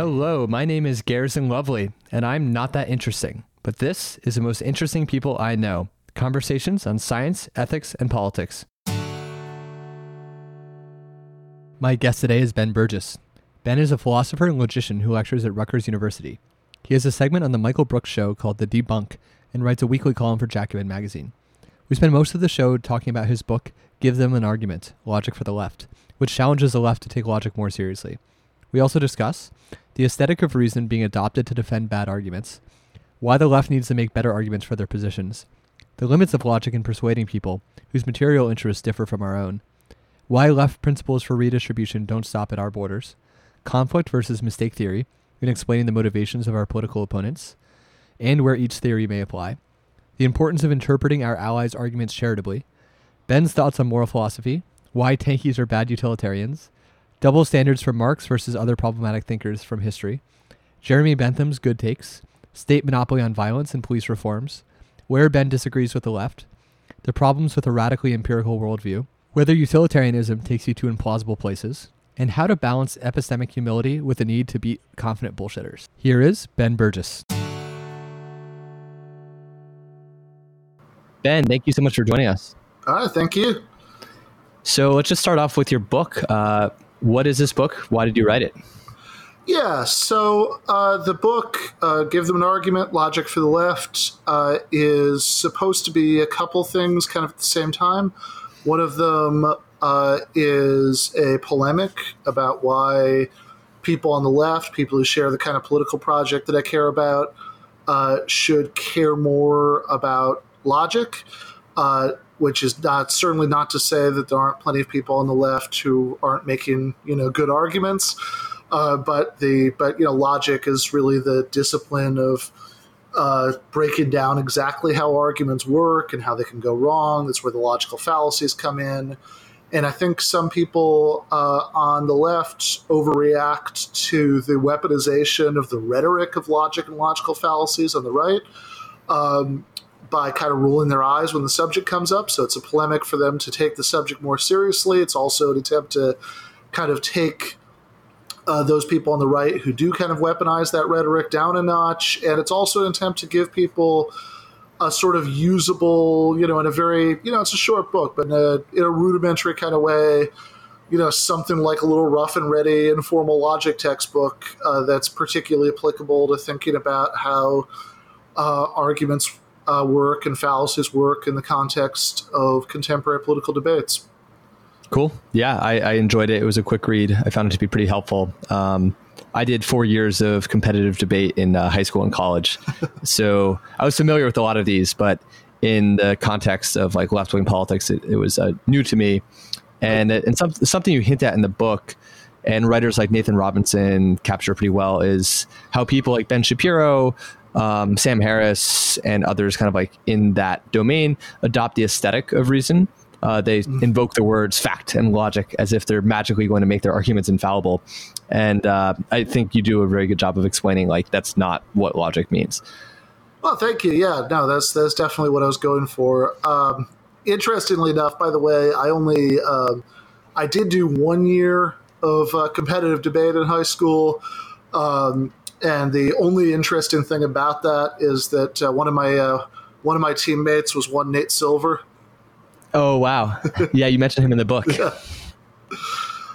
Hello, my name is Garrison Lovely, and I'm not that interesting. But this is the most interesting people I know conversations on science, ethics, and politics. My guest today is Ben Burgis. Ben is a philosopher and logician who lectures at Rutgers University. He has a segment on the Michael Brooks show called The Debunk and writes a weekly column for Jacobin magazine. We spend most of the show talking about his book, Give Them an Argument Logic for the Left, which challenges the left to take logic more seriously. We also discuss the aesthetic of reason being adopted to defend bad arguments, why the left needs to make better arguments for their positions, the limits of logic in persuading people whose material interests differ from our own, why left principles for redistribution don't stop at our borders, conflict versus mistake theory in explaining the motivations of our political opponents, and where each theory may apply, the importance of interpreting our allies' arguments charitably, Ben's thoughts on moral philosophy, why tankies are bad utilitarians, double standards from Marx versus other problematic thinkers from history, Jeremy Bentham's good takes, state monopoly on violence and police reforms, where Ben disagrees with the left, the problems with a radically empirical worldview, whether utilitarianism takes you to implausible places, and how to balance epistemic humility with the need to beat confident bullshitters. Here is Ben Burgis. Ben, thank you so much for joining us. All right, thank you. So let's just start off with your book. Uh, what is this book? Why did you write it? Yeah, so uh, the book, uh, Give Them an Argument Logic for the Left, uh, is supposed to be a couple things kind of at the same time. One of them uh, is a polemic about why people on the left, people who share the kind of political project that I care about, uh, should care more about logic. Which is not certainly not to say that there aren't plenty of people on the left who aren't making you know good arguments. Uh, but the but you know logic is really the discipline of uh, breaking down exactly how arguments work and how they can go wrong. That's where the logical fallacies come in. And I think some people uh, on the left overreact to the weaponization of the rhetoric of logic and logical fallacies on the right um, by kind of rolling their eyes when the subject comes up. So it's a polemic for them to take the subject more seriously. It's also an attempt to kind of take uh, those people on the right who do kind of weaponize that rhetoric down a notch. And it's also an attempt to give people a sort of usable, you know, in a very, you know, it's a short book, but in a, in a rudimentary kind of way, you know, something like a little rough and ready informal logic textbook uh, that's particularly applicable to thinking about how uh, arguments uh, work and fallacies work in the context of contemporary political debates. Cool. Yeah, I, I, enjoyed it. It was a quick read. I found it to be pretty helpful. Um, I did four years of competitive debate in uh, high school and college, so I was familiar with a lot of these. But in the context of like left wing politics, it, it was uh, new to me, and and some, something you hint at in the book, and writers like Nathan Robinson capture pretty well is how people like Ben Shapiro, um, Sam Harris, and others kind of like in that domain adopt the aesthetic of reason uh, they mm-hmm. invoke the words fact and logic as if they're magically going to make their arguments infallible. And uh, I think you do a very good job of explaining like that's not what logic means. Well, thank you. Yeah, no, that's that's definitely what I was going for. Um, interestingly enough, by the way, I only um, I did do one year of uh, competitive debate in high school. Um, and the only interesting thing about that is that uh, one of my uh, one of my teammates was one Nate Silver, Oh wow! Yeah, you mentioned him in the book. Yeah.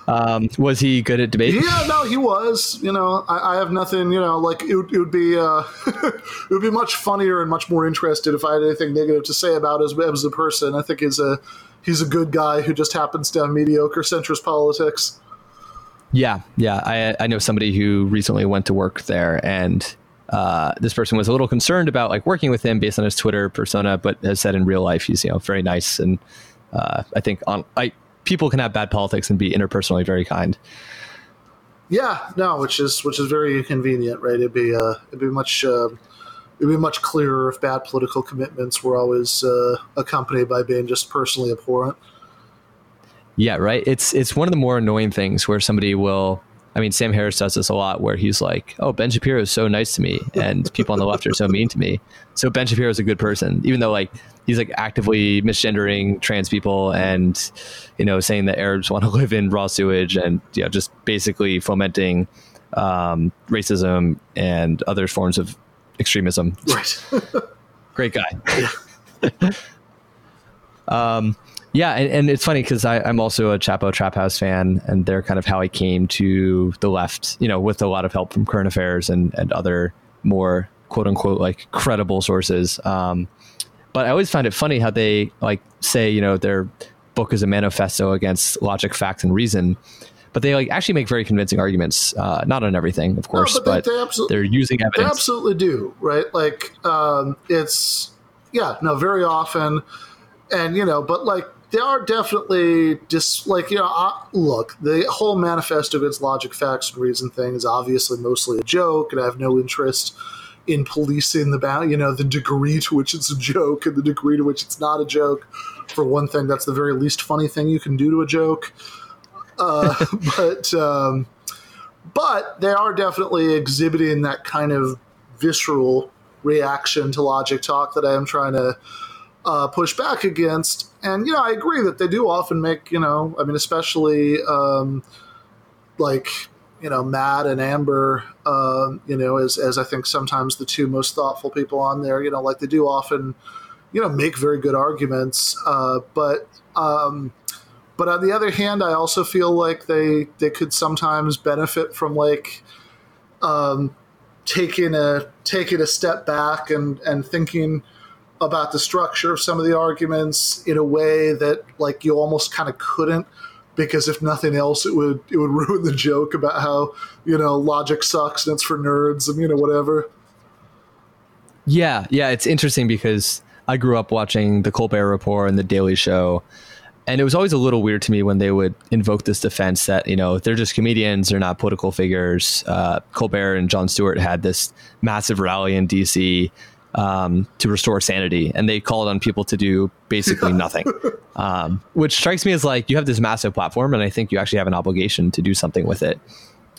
Um, was he good at debate? Yeah, no, he was. You know, I, I have nothing. You know, like it, would, it would be uh, it would be much funnier and much more interested if I had anything negative to say about as as a person. I think he's a he's a good guy who just happens to have mediocre centrist politics. Yeah, yeah. I I know somebody who recently went to work there, and uh, this person was a little concerned about like working with him based on his Twitter persona, but has said in real life he's you know very nice and uh, I think on I people can have bad politics and be interpersonally very kind. Yeah, no, which is which is very convenient, right? It'd be uh, it'd be much uh, it'd be much clearer if bad political commitments were always uh, accompanied by being just personally abhorrent. Yeah, right. It's it's one of the more annoying things where somebody will I mean, Sam Harris does this a lot where he's like, oh, Ben Shapiro is so nice to me and people on the left are so mean to me. So Ben Shapiro is a good person, even though like he's like actively misgendering trans people and, you know, saying that Arabs want to live in raw sewage and, you know, just basically fomenting um, racism and other forms of extremism. Right. Great guy. um, yeah, and, and it's funny because I'm also a Chapo Trap House fan, and they're kind of how I came to the left, you know, with a lot of help from Current Affairs and, and other more quote unquote like credible sources. Um, but I always find it funny how they like say, you know, their book is a manifesto against logic, fact, and reason. But they like actually make very convincing arguments, uh, not on everything, of course, no, but, they, but they they're using evidence. They absolutely do, right? Like um, it's yeah, no, very often, and you know, but like they are definitely just like you know uh, look the whole manifesto against logic facts and reason thing is obviously mostly a joke and i have no interest in policing the bound you know the degree to which it's a joke and the degree to which it's not a joke. For one thing that's the very least funny thing you can do to a joke. Uh, but um, but they are definitely exhibiting that kind of visceral reaction to logic talk that i am trying to uh, push back against. And, you know, I agree that they do often make, you know, I mean, especially um, like, you know, Matt and Amber, uh, you know, as, as I think sometimes the two most thoughtful people on there, you know, like they do often, you know, make very good arguments. Uh, but, um, but on the other hand, I also feel like they, they could sometimes benefit from like, um, taking a taking a step back and and thinking about the structure of some of the arguments in a way that like you almost kind of couldn't because if nothing else it would it would ruin the joke about how you know logic sucks and it's for nerds and you know whatever. Yeah yeah it's interesting because i grew up watching the colbert report and the daily show and it was always a little weird to me when they would invoke this defense that you know they're just comedians they're not political figures. Uh, colbert and jon stewart had this massive rally in dc um, to restore sanity, and they called on people to do basically nothing, um, which strikes me as like you have this massive platform, and I think you actually have an obligation to do something with it.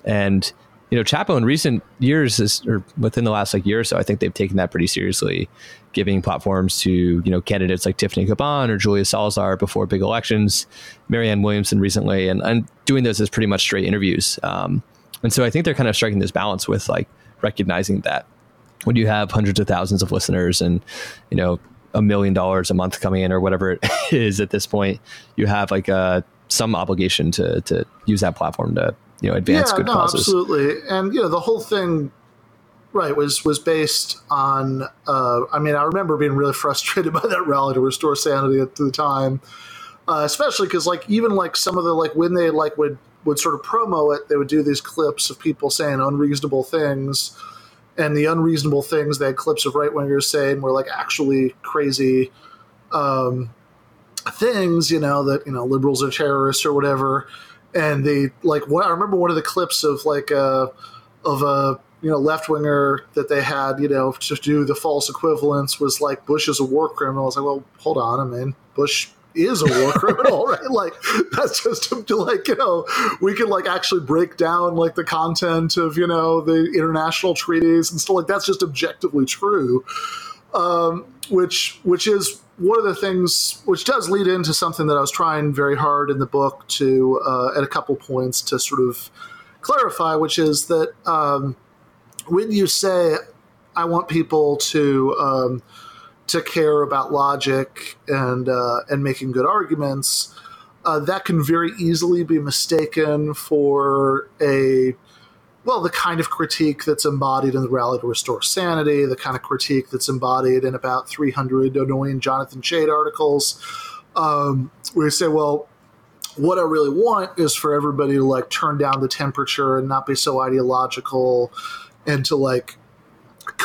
And you know, Chapo in recent years, is, or within the last like year or so, I think they've taken that pretty seriously, giving platforms to you know candidates like Tiffany Caban or Julia Salazar before big elections, Marianne Williamson recently, and, and doing those as pretty much straight interviews. Um, and so I think they're kind of striking this balance with like recognizing that when you have hundreds of thousands of listeners and you know a million dollars a month coming in or whatever it is at this point, you have like a uh, some obligation to to use that platform to you know advance yeah, good no, causes. Absolutely, and you know the whole thing, right, was was based on. Uh, I mean, I remember being really frustrated by that rally to restore sanity at the time, uh, especially because like even like some of the like when they like would would sort of promo it, they would do these clips of people saying unreasonable things and the unreasonable things had clips of right wingers saying were like actually crazy um, things, you know, that you know liberals are terrorists or whatever. And they like what I remember one of the clips of like a uh, of a you know left winger that they had you know to do the false equivalence was like Bush is a war criminal. I was like, well, hold on, I mean Bush is a war criminal, right? Like that's just to, like you know we can like actually break down like the content of you know the international treaties and stuff like that's just objectively true. Um, which which is one of the things which does lead into something that I was trying very hard in the book to uh, at a couple points to sort of clarify, which is that um, when you say I want people to um, to care about logic and uh, and making good arguments, uh, that can very easily be mistaken for a well, the kind of critique that's embodied in the Rally to Restore Sanity, the kind of critique that's embodied in about 300 annoying Jonathan Chait articles, um, where you say, well, what I really want is for everybody to like turn down the temperature and not be so ideological and to like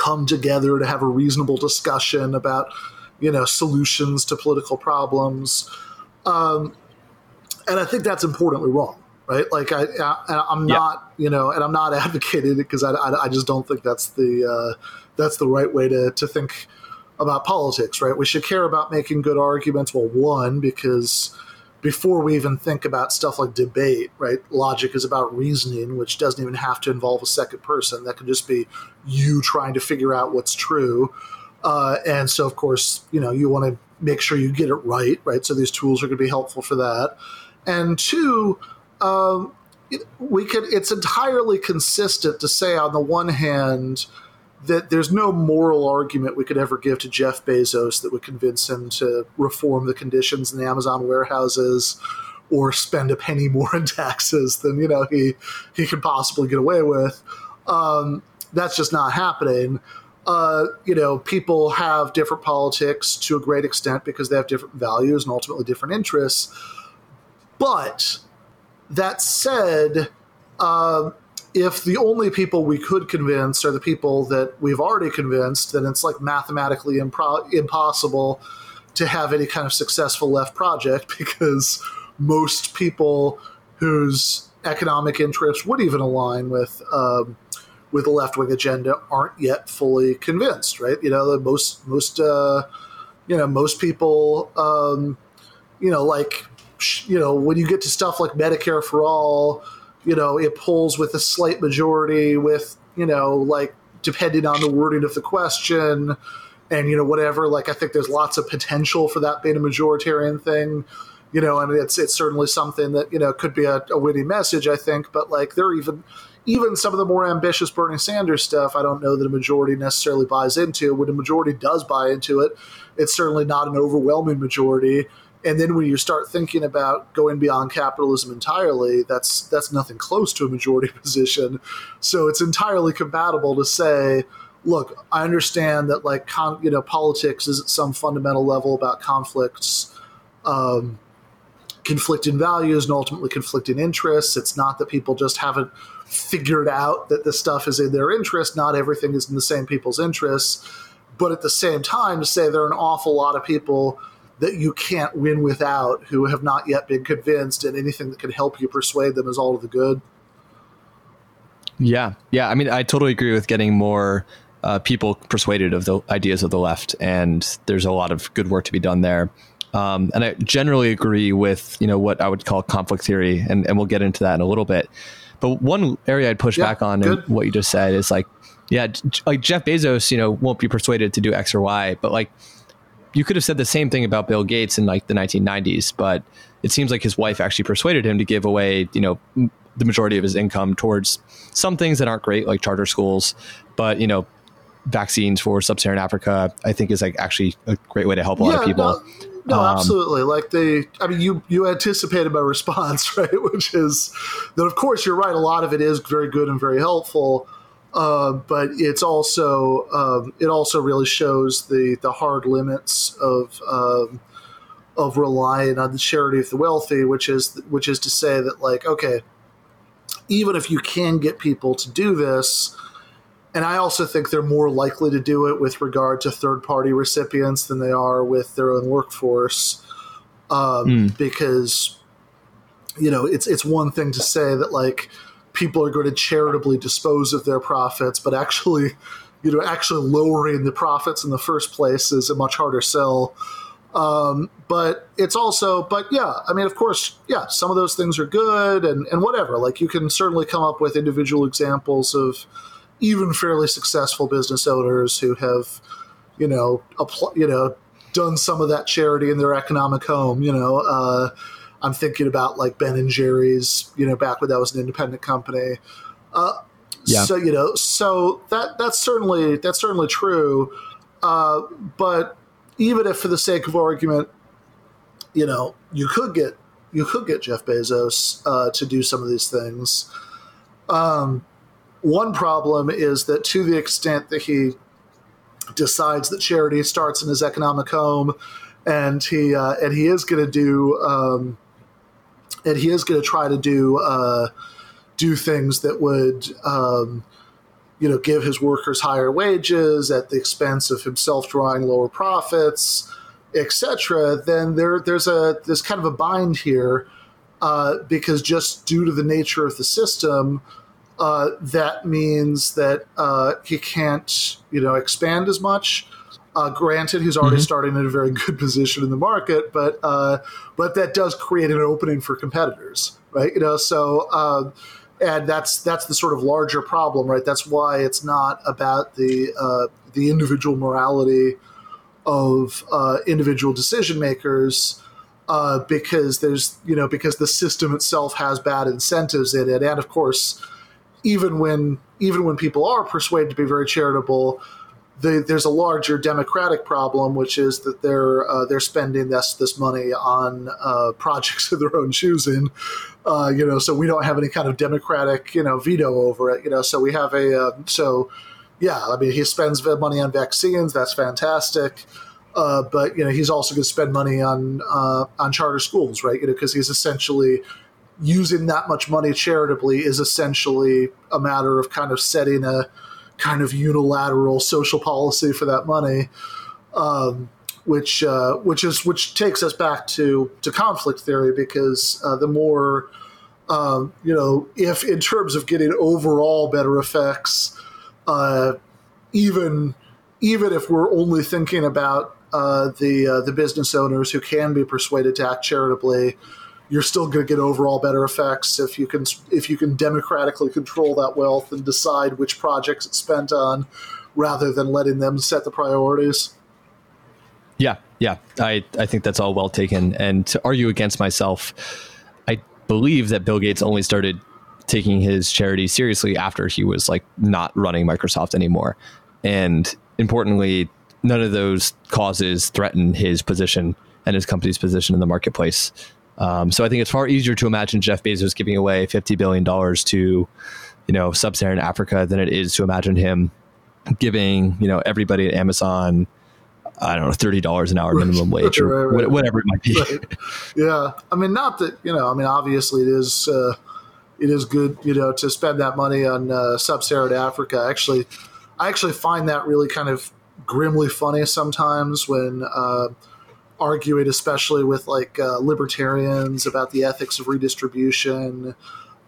come together to have a reasonable discussion about you know solutions to political problems. Um, and i think that's importantly wrong right? Like i, I am not you know and i'm not advocating it because I, I, I, just don't think that's the uh, that's the right way to, to think about politics right? We should care about making good arguments well one because before we even think about stuff like debate, right? Logic is about reasoning, which doesn't even have to involve a second person. That could just be you trying to figure out what's true. Uh, and so, of course, you know, you want to make sure you get it right, right? So these tools are going to be helpful for that. And two, um, we could. It's entirely consistent to say on the one hand that there's no moral argument we could ever give to Jeff Bezos that would convince him to reform the conditions in the Amazon warehouses or spend a penny more in taxes than you know he he could possibly get away with. Um, that's just not happening. Uh, you know, people have different politics to a great extent because they have different values and ultimately different interests. But that said, uh, if the only people we could convince are the people that we've already convinced, then it's like mathematically impro- impossible to have any kind of successful left project because most people whose economic interests would even align with um, with the left wing agenda aren't yet fully convinced, right? You know, most most uh, you know most people, um, you know, like you know when you get to stuff like Medicare for all, you know, it pulls with a slight majority, with you know, like depending on the wording of the question, and you know whatever. Like I think there's lots of potential for that being a majoritarian thing you know, and it's it's certainly something that you know could be a, a witty message, I think. But like, there are even even some of the more ambitious Bernie Sanders stuff, I don't know that a majority necessarily buys into. When a majority does buy into it, it's certainly not an overwhelming majority. And then when you start thinking about going beyond capitalism entirely, that's that's nothing close to a majority position. So it's entirely compatible to say, look, I understand that like con- you know politics is at some fundamental level about conflicts. Um, conflicting values and ultimately conflicting interests. It's not that people just haven't figured out that this stuff is in their interest. Not everything is in the same people's interests. But at the same time, to say there are an awful lot of people that you can't win without who have not yet been convinced, and anything that can help you persuade them is all to the good. Yeah. Yeah. I mean, I totally agree with getting more uh, people persuaded of the ideas of the left, and there's a lot of good work to be done there. Um, and I generally agree with you know what I would call conflict theory, and, and we'll get into that in a little bit. But one area I'd push yeah, back on and what you just said is like, yeah, like Jeff Bezos, you know, won't be persuaded to do X or Y, but like you could have said the same thing about Bill Gates in like the 1990s, but it seems like his wife actually persuaded him to give away, you know, the majority of his income towards some things that aren't great, like charter schools, but you know, vaccines for sub-Saharan Africa, I think is like actually a great way to help a lot of people. No no, um, absolutely. Like they, I mean, you you anticipated my response, right? Which is that, of course, you're right. A lot of it is very good and very helpful, uh, but it's also um, it also really shows the the hard limits of um, of relying on the charity of the wealthy, which is which is to say that, like, okay, even if you can get people to do this and I also think they're more likely to do it with regard to third party recipients than they are with their own workforce. Um, mm. Because, you know, it's, it's one thing to say that, like, people are going to charitably dispose of their profits, but actually, you know, actually lowering the profits in the first place is a much harder sell. Um, but it's also, but yeah, I mean, of course, yeah, some of those things are good and, and whatever. Like, you can certainly come up with individual examples of, even fairly successful business owners who have, you know, apl- you know, done some of that charity in their economic home. You know, uh, I'm thinking about like Ben and Jerry's. You know, back when that was an independent company. Uh, yeah. So you know, so that that's certainly that's certainly true. Uh, but even if, for the sake of argument, you know, you could get you could get Jeff Bezos uh, to do some of these things. Um, one problem is that to the extent that he decides that charity starts in his economic home, and he uh, and he is going to do um, and he is going to try to do uh, do things that would um, you know give his workers higher wages at the expense of himself drawing lower profits, etc. Then there there's a there's kind of a bind here uh, because just due to the nature of the system uh, that means that uh, he can't, you know, expand as much. Uh, granted, he's already mm-hmm. starting in a very good position in the market, but uh, but that does create an opening for competitors, right? You know, so um, and that's that's the sort of larger problem, right? That's why it's not about the uh, the individual morality of uh, individual decision makers uh, because there's you know because the system itself has bad incentives in it, and of course, even when even when people are persuaded to be very charitable, the, there's a larger democratic problem, which is that they're uh, they're spending this this money on uh, projects of their own choosing. Uh, you know, so we don't have any kind of democratic you know veto over it. You know, so we have a uh, so yeah. I mean, he spends money on vaccines. That's fantastic. Uh, but you know, he's also going to spend money on uh, on charter schools, right? You know, because he's essentially using that much money charitably is essentially a matter of kind of setting a kind of unilateral social policy for that money, um, which uh, which is which takes us back to to conflict theory because uh, the more um, you know, if in terms of getting overall better effects, uh, even even if we're only thinking about uh, the uh, the business owners who can be persuaded to act charitably, you're still going to get overall better effects if you can if you can democratically control that wealth and decide which projects it's spent on, rather than letting them set the priorities. Yeah, yeah, I I think that's all well taken. And to argue against myself, I believe that Bill Gates only started taking his charity seriously after he was like not running Microsoft anymore. And importantly, none of those causes threaten his position and his company's position in the marketplace. Um, so I think it's far easier to imagine Jeff Bezos giving away fifty billion dollars to, you know, sub-Saharan Africa than it is to imagine him giving, you know, everybody at Amazon, I don't know, thirty dollars an hour minimum wage or right, right. whatever it might be. Right. Yeah, I mean, not that you know, I mean, obviously it is. Uh, it is good, you know, to spend that money on uh, sub-Saharan Africa. Actually, I actually find that really kind of grimly funny sometimes when uh, arguing, especially with like uh, libertarians about the ethics of redistribution.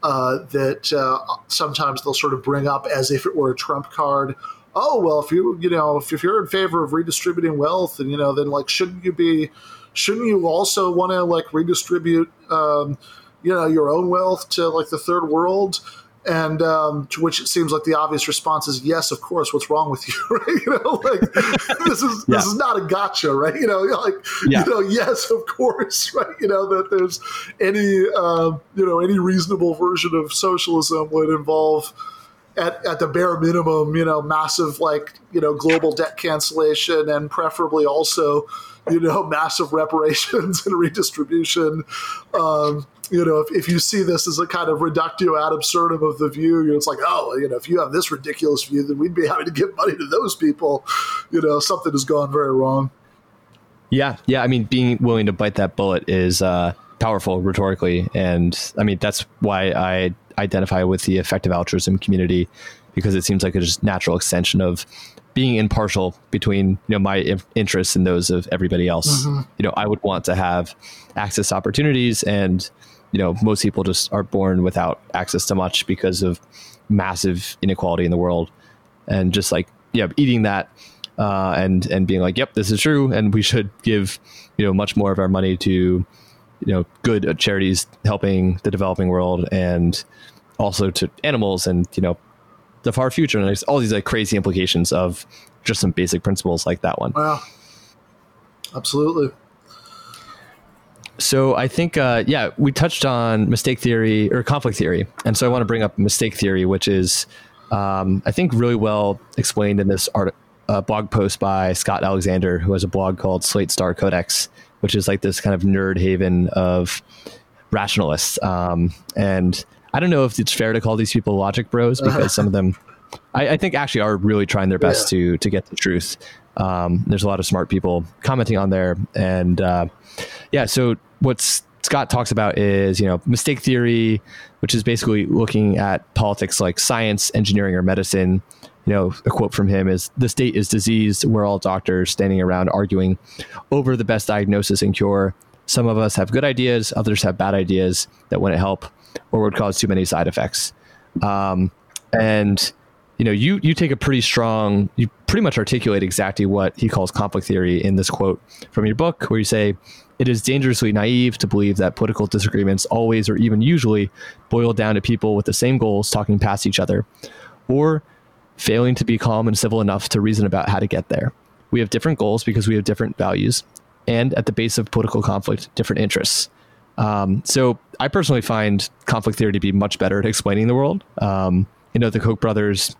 Uh, that uh, sometimes they'll sort of bring up as if it were a trump card. Oh well, if you you know if, if you're in favor of redistributing wealth, and you know then like shouldn't you be shouldn't you also want to like redistribute um, you know your own wealth to like the third world? And um, to which it seems like the obvious response is yes, of course. What's wrong with you, right? You know, like this is yeah. this is not a gotcha, right? You know, like yeah. you know, yes, of course, right? You know that there's any uh, you know any reasonable version of socialism would involve. At, at the bare minimum, you know, massive like you know global debt cancellation and preferably also, you know, massive reparations and redistribution. Um, you know, if, if you see this as a kind of reductio ad absurdum of the view, you know, it's like, oh, you know, if you have this ridiculous view, then we'd be having to give money to those people. You know, something has gone very wrong. Yeah, yeah. I mean, being willing to bite that bullet is uh, powerful rhetorically, and I mean that's why I identify with the effective altruism community because it seems like a just natural extension of being impartial between you know my interests and those of everybody else. Mm-hmm. You know, I would want to have access opportunities and you know most people just are born without access to much because of massive inequality in the world. And just like yeah eating that uh, and and being like yep this is true. And we should give you know much more of our money to you know good charities helping the developing world and also to animals and you know the far future. And there's all these like crazy implications of just some basic principles like that one. Wow absolutely so I think, uh, yeah, we touched on mistake theory or conflict theory, and so I want to bring up mistake theory, which is, um, I think, really well explained in this art, uh, blog post by Scott Alexander, who has a blog called Slate Star Codex, which is like this kind of nerd haven of rationalists. Um, and I don't know if it's fair to call these people logic bros because uh-huh. some of them, I, I, think, actually are really trying their best yeah. to to get the truth. Um, there's a lot of smart people commenting on there, and uh, yeah. So what Scott talks about is you know mistake theory, which is basically looking at politics like science, engineering, or medicine. You know, a quote from him is The state is diseased. We're all doctors standing around arguing over the best diagnosis and cure. Some of us have good ideas, others have bad ideas that wouldn't help or would cause too many side effects. Um, and you know, you you take a pretty strong, you pretty much articulate exactly what he calls conflict theory in this quote from your book, where you say it is dangerously naive to believe that political disagreements always or even usually boil down to people with the same goals talking past each other, or failing to be calm and civil enough to reason about how to get there. We have different goals because we have different values. and at the base of political conflict, different interests. Um, so I personally find conflict theory to be much better at explaining the world. Um, you know, the Koch brothers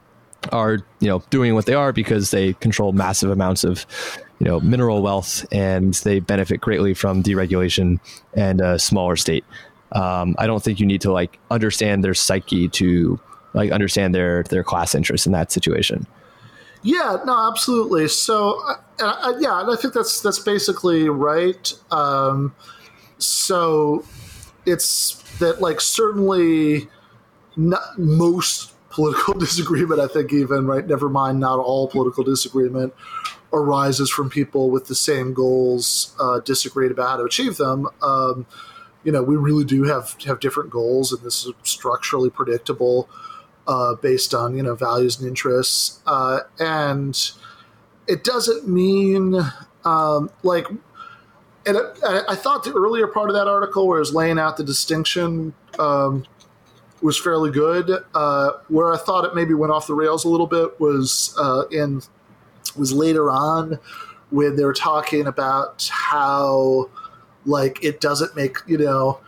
are you know doing what they are because they control massive amounts of you know mineral wealth and they benefit greatly from deregulation and a smaller state. Um, I don't think you need to like understand their psyche to like understand their their class interests in that situation. Yeah, no, absolutely. So, uh, uh, yeah, and I think that's that's basically right. Um, so, it's that like certainly not most political disagreement. I think even right. Never mind, not all political disagreement arises from people with the same goals, uh, disagreed about how to achieve them. Um, you know, we really do have have different goals, and this is structurally predictable uh, based on you know values and interests, uh, and it doesn't mean um, like. And I, I, thought the earlier part of that article, where it was laying out the distinction, um, was fairly good. Uh, where I thought it maybe went off the rails a little bit was uh, in was later on when they were talking about how like it doesn't make you know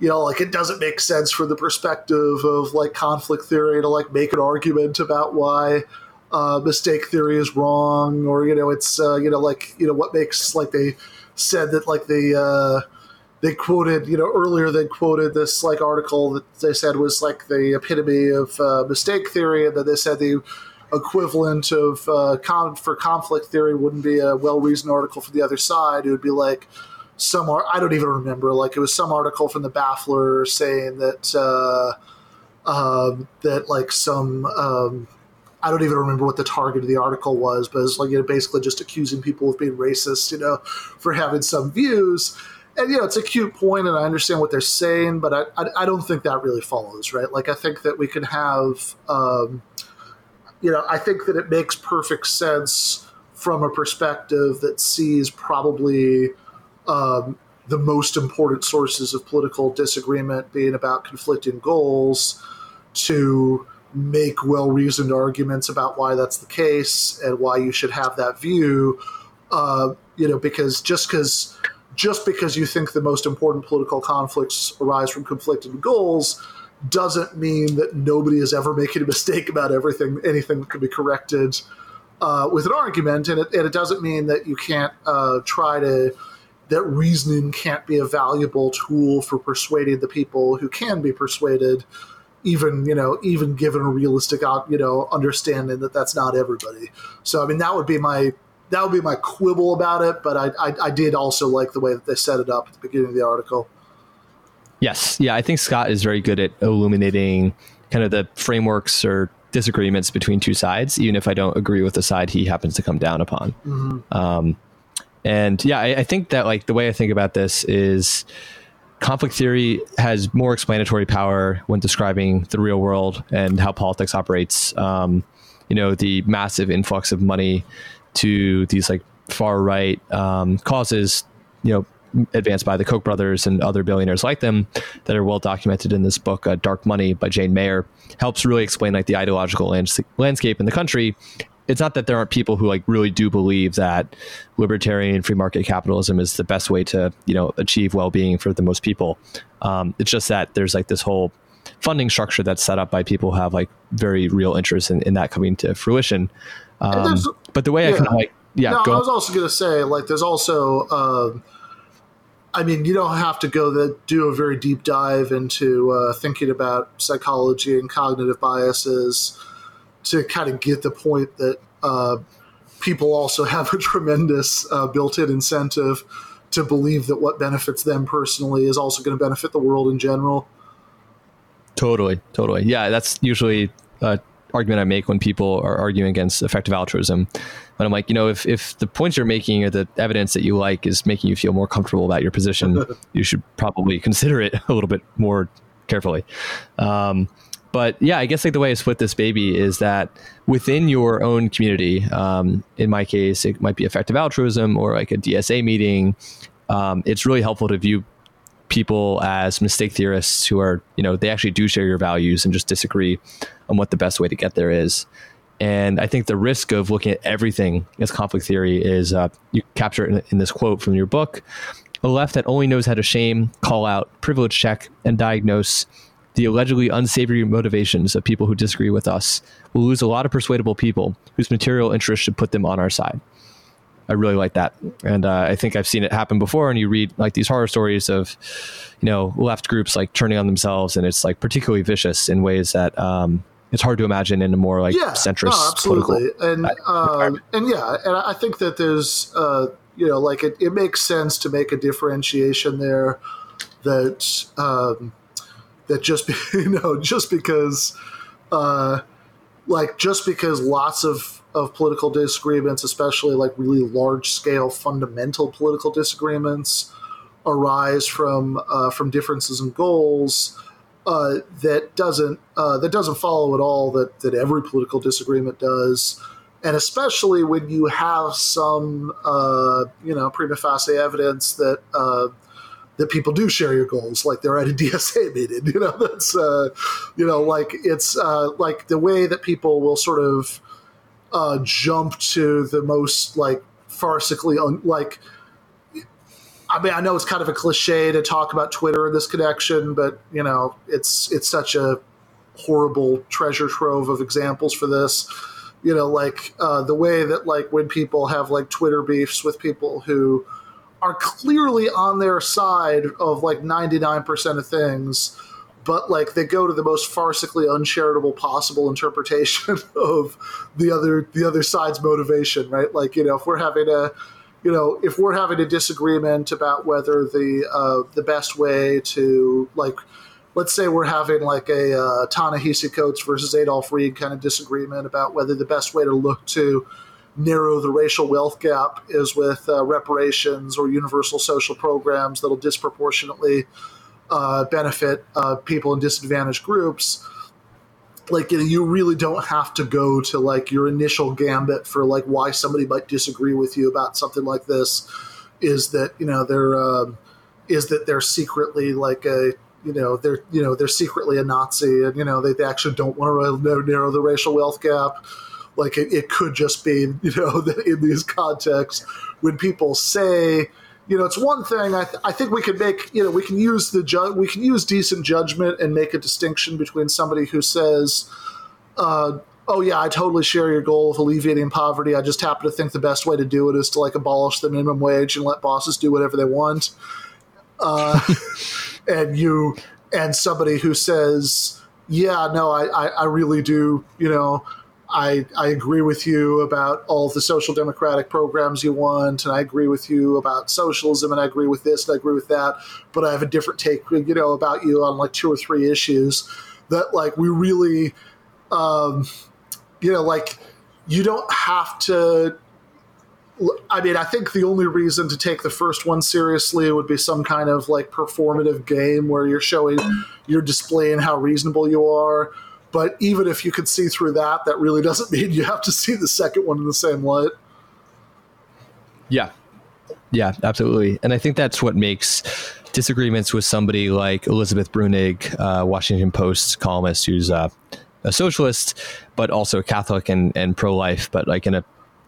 you know, like it doesn't make sense for the perspective of like conflict theory to like make an argument about why uh, mistake theory is wrong, or you know, it's uh, you know, like you know, what makes like they said that like they uh, they quoted you know earlier they quoted this like article that they said was like the epitome of uh, mistake theory, and then they said the equivalent of uh, for conflict theory wouldn't be a well reasoned article for the other side. It would be like some I don't even remember. Like it was some article from the Baffler saying that uh, um, that like some um, I don't even remember what the target of the article was, but it's like you know basically just accusing people of being racist, you know, for having some views. And you know, it's a cute point, and I understand what they're saying, but I, I, I don't think that really follows, right? Like I think that we can have, um, you know, I think that it makes perfect sense from a perspective that sees probably um, the most important sources of political disagreement being about conflicting goals to make well reasoned arguments about why that's the case and why you should have that view. Uh, you know, because just because just because you think the most important political conflicts arise from conflicting goals doesn't mean that nobody is ever making a mistake about everything, anything that could be corrected uh, with an argument, and it, and it, doesn't mean that you can't uh, try to that reasoning can't be a valuable tool for persuading the people who can be persuaded even you know even given a realistic you know understanding that that's not everybody. So i mean that would be my that would be my quibble about it but i i, I did also like the way that they set it up at the beginning of the article yes yeah i think scott is very good at illuminating kind of the frameworks or disagreements between two sides even if i don't agree with the side he happens to come down upon mm-hmm. um, and yeah, I, I think that like the way I think about this is conflict theory has more explanatory power when describing the real world and how politics operates. Um, you know, the massive influx of money to these like far right um, causes, you know, advanced by the Koch brothers and other billionaires like them that are well documented in this book, uh, Dark Money by Jane Mayer, helps really explain like the ideological lands- landscape in the country. It's not that there aren't people who like really do believe that libertarian free market capitalism is the best way to you know achieve well-being for the most people. Um, it's just that there's like this whole funding structure that's set up by people who have like very real interest in, in that coming to fruition um, but the way yeah. i kind of like yeah no, i was also going to say like there's also uh, I mean, you don't have to go the, do a very deep dive into uh, thinking about psychology and cognitive biases to kind of get the point that uh, people also have a tremendous uh, built-in incentive to believe that what benefits them personally is also going to benefit the world in general. Totally, totally. Yeah, that's usually an argument I make when people are arguing against effective altruism. But I'm like, you know, if, if the points you're making or the evidence that you like is making you feel more comfortable about your position, you should probably consider it a little bit more carefully. Um, but yeah, I guess like the way I split this baby is that within your own community, um, in my case, it might be effective altruism or like a DSA meeting. Um, it's really helpful to view people as mistake theorists who are, you know, they actually do share your values and just disagree on what the best way to get there is. And I think the risk of looking at everything as conflict theory is uh, you capture it in, in this quote from your book a left that only knows how to shame, call out, privilege check, and diagnose the allegedly unsavory motivations of people who disagree with us will lose a lot of persuadable people whose material interests should put them on our side. I really like that, and uh, I think I've seen it happen before. And you read like these horror stories of, you know, left groups like turning on themselves, and it's like particularly vicious in ways that um, it's hard to imagine in a more like yeah, centrist, no, absolutely, political- and uh, and yeah, and I think that there's uh, you know like it, it makes sense to make a differentiation there that um, that just you know just because uh, like just because lots of of political disagreements, especially like really large scale fundamental political disagreements, arise from uh, from differences in goals. Uh, that doesn't uh, that doesn't follow at all that that every political disagreement does, and especially when you have some uh, you know prima facie evidence that uh, that people do share your goals, like they're at a DSA meeting. You know, that's uh, you know, like it's uh, like the way that people will sort of uh, jump to the most like farcically un- like. I mean, I know it's kind of a cliche to talk about Twitter in this connection, but you know, it's it's such a horrible treasure trove of examples for this. You know, like uh, the way that like when people have like Twitter beefs with people who are clearly on their side of like 99% of things but like they go to the most farcically uncharitable possible interpretation of the other the other side's motivation right? Like you know if we're having a you know if we're having a disagreement about whether the uh, the best way to like let's say we're having like a uh, Ta-Nehisi Coates versus Adolph Reed kind of disagreement about whether the best way to look to narrow the racial wealth gap is with uh, reparations or universal social programs that'll disproportionately uh, benefit uh, people in disadvantaged groups. Like you, really don't have to go to like your initial gambit for like why somebody might disagree with you about something like this. Is that you know they're um, is that they're secretly like a you know they're you know they're secretly a Nazi and you know they, they actually don't want to narrow the racial wealth gap like it, it could just be, you know, that in these contexts, when people say, you know, it's one thing. I, th- I think we can make, you know, we can use the ju- we can use decent judgment and make a distinction between somebody who says, uh, "Oh yeah, I totally share your goal of alleviating poverty. I just happen to think the best way to do it is to like abolish the minimum wage and let bosses do whatever they want." Uh, and you and somebody who says, "Yeah, no, I, I, I really do," you know. I, I agree with you about all the social democratic programs you want, and I agree with you about socialism, and I agree with this, and I agree with that, but I have a different take, you know, about you on like two or three issues that like we really, um, you know, like you don't have to. I mean, I think the only reason to take the first one seriously would be some kind of like performative game where you're showing, you're displaying how reasonable you are but even if you could see through that, that really doesn't mean you have to see the second one in the same light. Yeah. Yeah, absolutely. And I think that's what makes disagreements with somebody like Elizabeth Bruenig, uh, Washington Post columnist, who's uh, a socialist, but also Catholic and, and pro life, but like in a,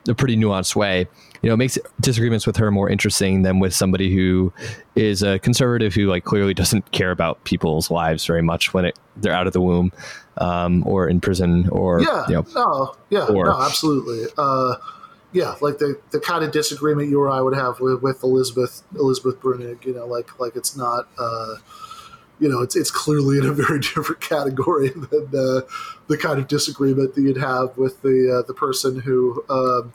a pretty nuanced way. You know, it makes disagreements with her more interesting than with somebody who is a conservative who like clearly doesn't care about people's lives very much when it, they're out of the womb um, or in prison or yeah, you know, no, yeah, or, no, absolutely. Uh, yeah, like the, the kind of disagreement you or I would have with, with Elizabeth Elizabeth Bruenig, you know, like like it's not, uh, you know, it's it's clearly in a very different category than uh, the kind of disagreement that you'd have with the uh, the person who, um,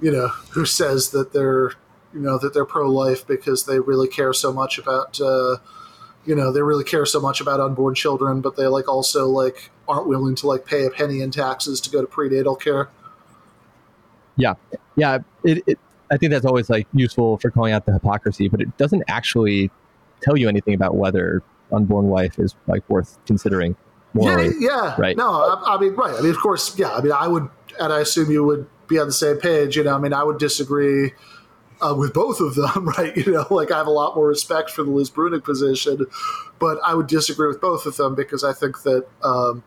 you know, who says that they're you know that they're pro life because they really care so much about. You know they really care so much about unborn children but they like also like aren't willing to like pay a penny in taxes to go to prenatal care. Yeah. Yeah it, it, i think that's always like useful for calling out the hypocrisy but it doesn't actually tell you anything about whether unborn life is like worth considering morally yeah, yeah. right? No I, I mean right. I mean of course yeah. I mean i would and i assume you would be on the same page you know. I mean i would disagree uh, with both of them, right? You know, like I have a lot more respect for the Liz Bruenig position, but I would disagree with both of them because I think that, um,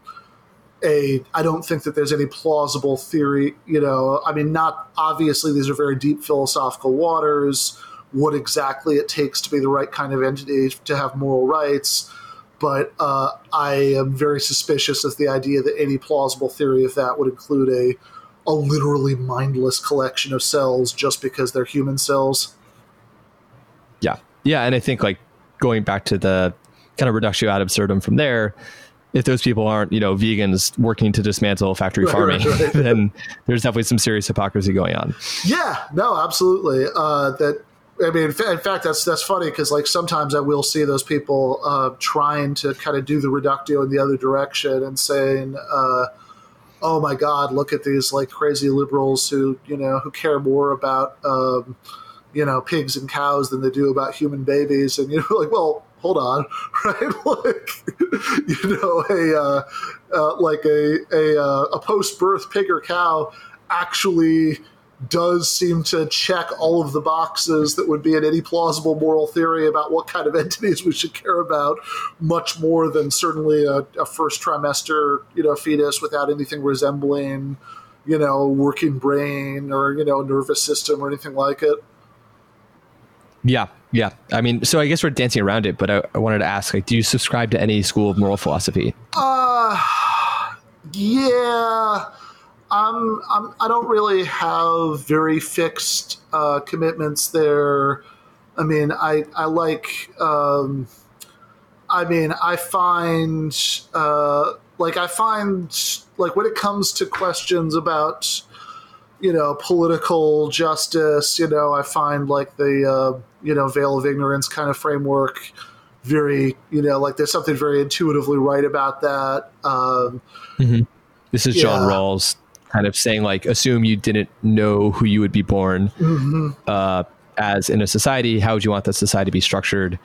a I don't think that there's any plausible theory. You know, I mean, not obviously these are very deep philosophical waters. What exactly it takes to be the right kind of entity to have moral rights, but uh, I am very suspicious of the idea that any plausible theory of that would include a a literally mindless collection of cells just because they're human cells. Yeah, yeah, and I think like going back to the kind of reductio ad absurdum from there if those people aren't, you know, vegans working to dismantle factory Right, farming, right, right. then there's definitely some serious hypocrisy going on. Yeah, no, absolutely. Uh, that I mean, in fa- in fact, that's that's funny because like sometimes I will see those people uh, trying to kind of do the reductio in the other direction and saying, uh, "Oh my God, look at these like crazy liberals who you know who care more about um, you know pigs and cows than they do about human babies," and you're like, well. Hold on, right? Like, you know, a uh, uh, like a a, uh, a post birth pig or cow actually does seem to check all of the boxes that would be in any plausible moral theory about what kind of entities we should care about, much more than certainly a, a first trimester, you know, fetus without anything resembling, you know, working brain or you know, nervous system or anything like it. Yeah, yeah. I mean, so I guess we're dancing around it, but I, I wanted to ask, like, do you subscribe to any school of moral philosophy? Uh, yeah. I'm, I'm, I don't really have very fixed uh, commitments there. I mean, I, I like, um, I mean, I find, uh, like, I find, like, when it comes to questions about, you know, political justice, you know, I find, like, the, uh, you know, veil of ignorance kind of framework very, you know, like, there's something very intuitively right about that. Um, This is John Yeah. Rawls kind of saying, like, assume you didn't know who you would be born Mm-hmm. uh, as in a society. How would you want that society to be structured?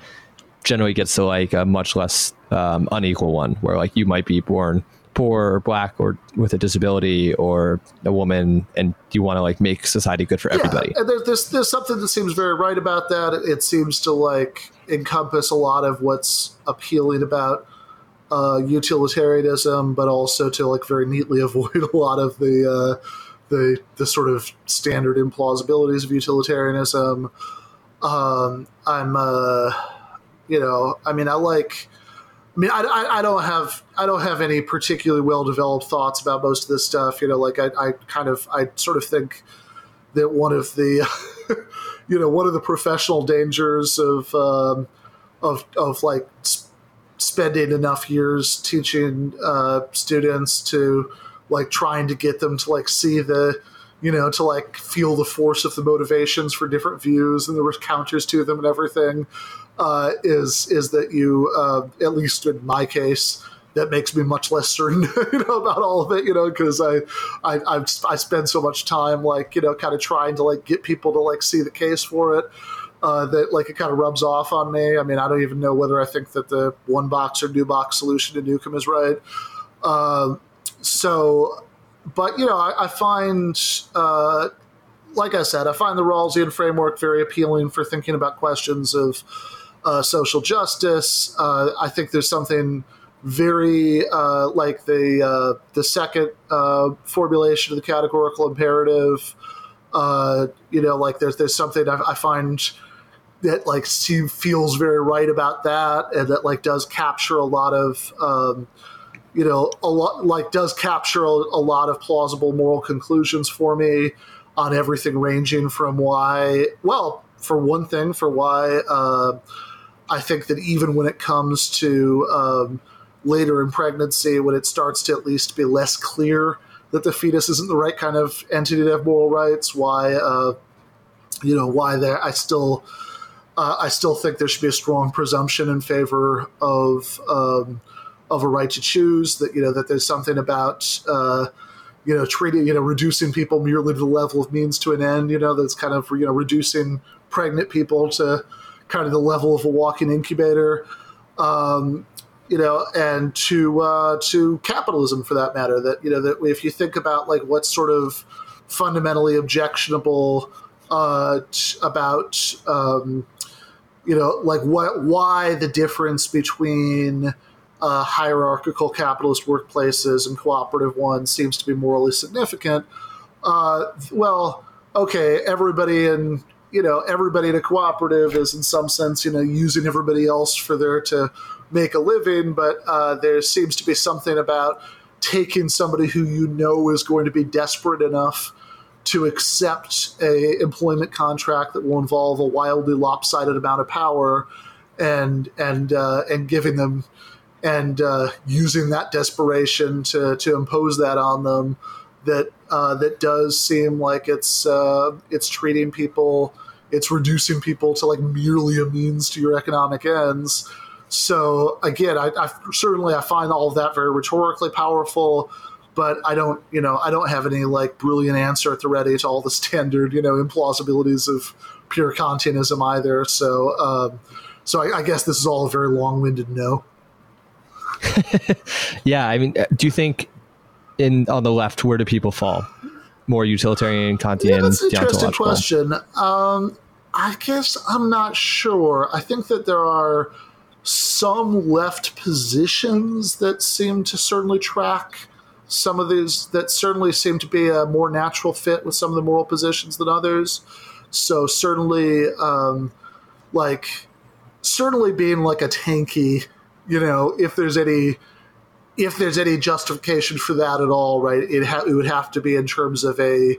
Generally gets to like a much less um, unequal one, where like you might be born poor or black or with a disability or a woman, and you want to like make society good for everybody. And there's, there's there's something that seems very right about that. It seems to like encompass a lot of what's appealing about uh, utilitarianism, but also to like very neatly avoid a lot of the uh, the the sort of standard implausibilities of utilitarianism. Um, I'm, uh, you know, I mean, I like. I mean, I, I, I don't have I don't have any particularly well developed thoughts about most of this stuff. You know, like I, I kind of I sort of think that one of the you know one of the professional dangers of um, of of like spending enough years teaching uh, students to like trying to get them to like see the you know to like feel the force of the motivations for different views and the counters to them and everything uh, is is that you uh, at least in my case that makes me much less certain you know about all of it you know because I, I I've, I spend so much time like you know kind of trying to like get people to like see the case for it uh, that like it kind of rubs off on me I mean I don't even know whether I think that the one box or two box solution to Newcomb is right um, so but you know I, I find uh, like I said, I find the Rawlsian framework very appealing for thinking about questions of uh, social justice. Uh, I think there's something very uh, like the uh, the second uh, formulation of the categorical imperative. Uh, you know, like there's there's something I, I find that like seem, feels very right about that, and that like does capture a lot of. Um, you know, a lot like does capture a, a lot of plausible moral conclusions for me on everything ranging from why, well, for one thing, for why uh, I think that even when it comes to um, later in pregnancy, when it starts to at least be less clear that the fetus isn't the right kind of entity to have moral rights, why, uh, you know, why there, I still, uh, I still think there should be a strong presumption in favor of um, of a right to choose. That you know that there's something about uh, you know treating you know reducing people merely to the level of means to an end. You know that's kind of you know reducing pregnant people to kind of the level of a walking incubator. Um, you know, and to uh, to capitalism for that matter. That you know that if you think about like what's sort of fundamentally objectionable uh, t- about um, you know like what why the difference between uh, hierarchical capitalist workplaces and cooperative ones seems to be morally significant. Uh, well, okay, everybody in you know everybody in a cooperative is in some sense you know using everybody else for their to make a living, but uh, there seems to be something about taking somebody who you know is going to be desperate enough to accept a employment contract that will involve a wildly lopsided amount of power and and uh, and giving them and uh, using that desperation to to impose that on them that uh, that does seem like it's uh, it's treating people it's reducing people to like merely a means to your economic ends. So again I, I certainly i find all of that very rhetorically powerful but I don't, you know, I don't have any like brilliant answer at the ready to all the standard, you know, implausibilities of pure Kantianism either. So, um, so I, I, guess this is all a very long-winded no. yeah, I mean, uh, do you think in on the left where do people fall? More utilitarian, Kantian, yeah, that's an interesting question. Um, I guess I'm not sure. I think that there are some left positions that seem to certainly track some of these that certainly seem to be a more natural fit with some of the moral positions than others. So certainly, um, like certainly being like a tankie, you know, if there's any if there's any justification for that at all, right? It, ha- it would have to be in terms of a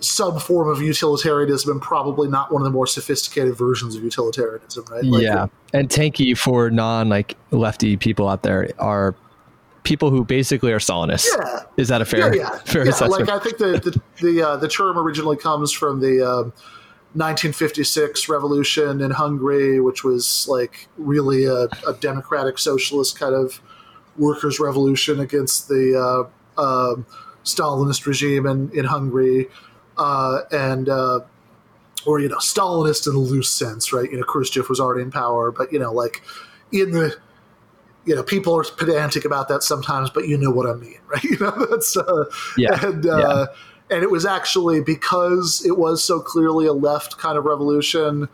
some form of utilitarianism and probably not one of the more sophisticated versions of utilitarianism, right? Like, yeah, and tankie for non like lefty people out there are people who basically are Stalinists. Yeah. Is that a fair, yeah, yeah. fair yeah, assessment? Like I think the the the, uh, the term originally comes from the um, 1956 revolution in Hungary, which was like really a, a democratic socialist kind of workers' revolution against the uh, uh, Stalinist regime in, in Hungary, uh, and uh, or you know Stalinist in a loose sense, right? You know, Khrushchev was already in power, but you know, like in the you know, people are pedantic about that sometimes, but you know what I mean, right? You know, that's uh, yeah, and uh, yeah. and it was actually because it was so clearly a left kind of revolution.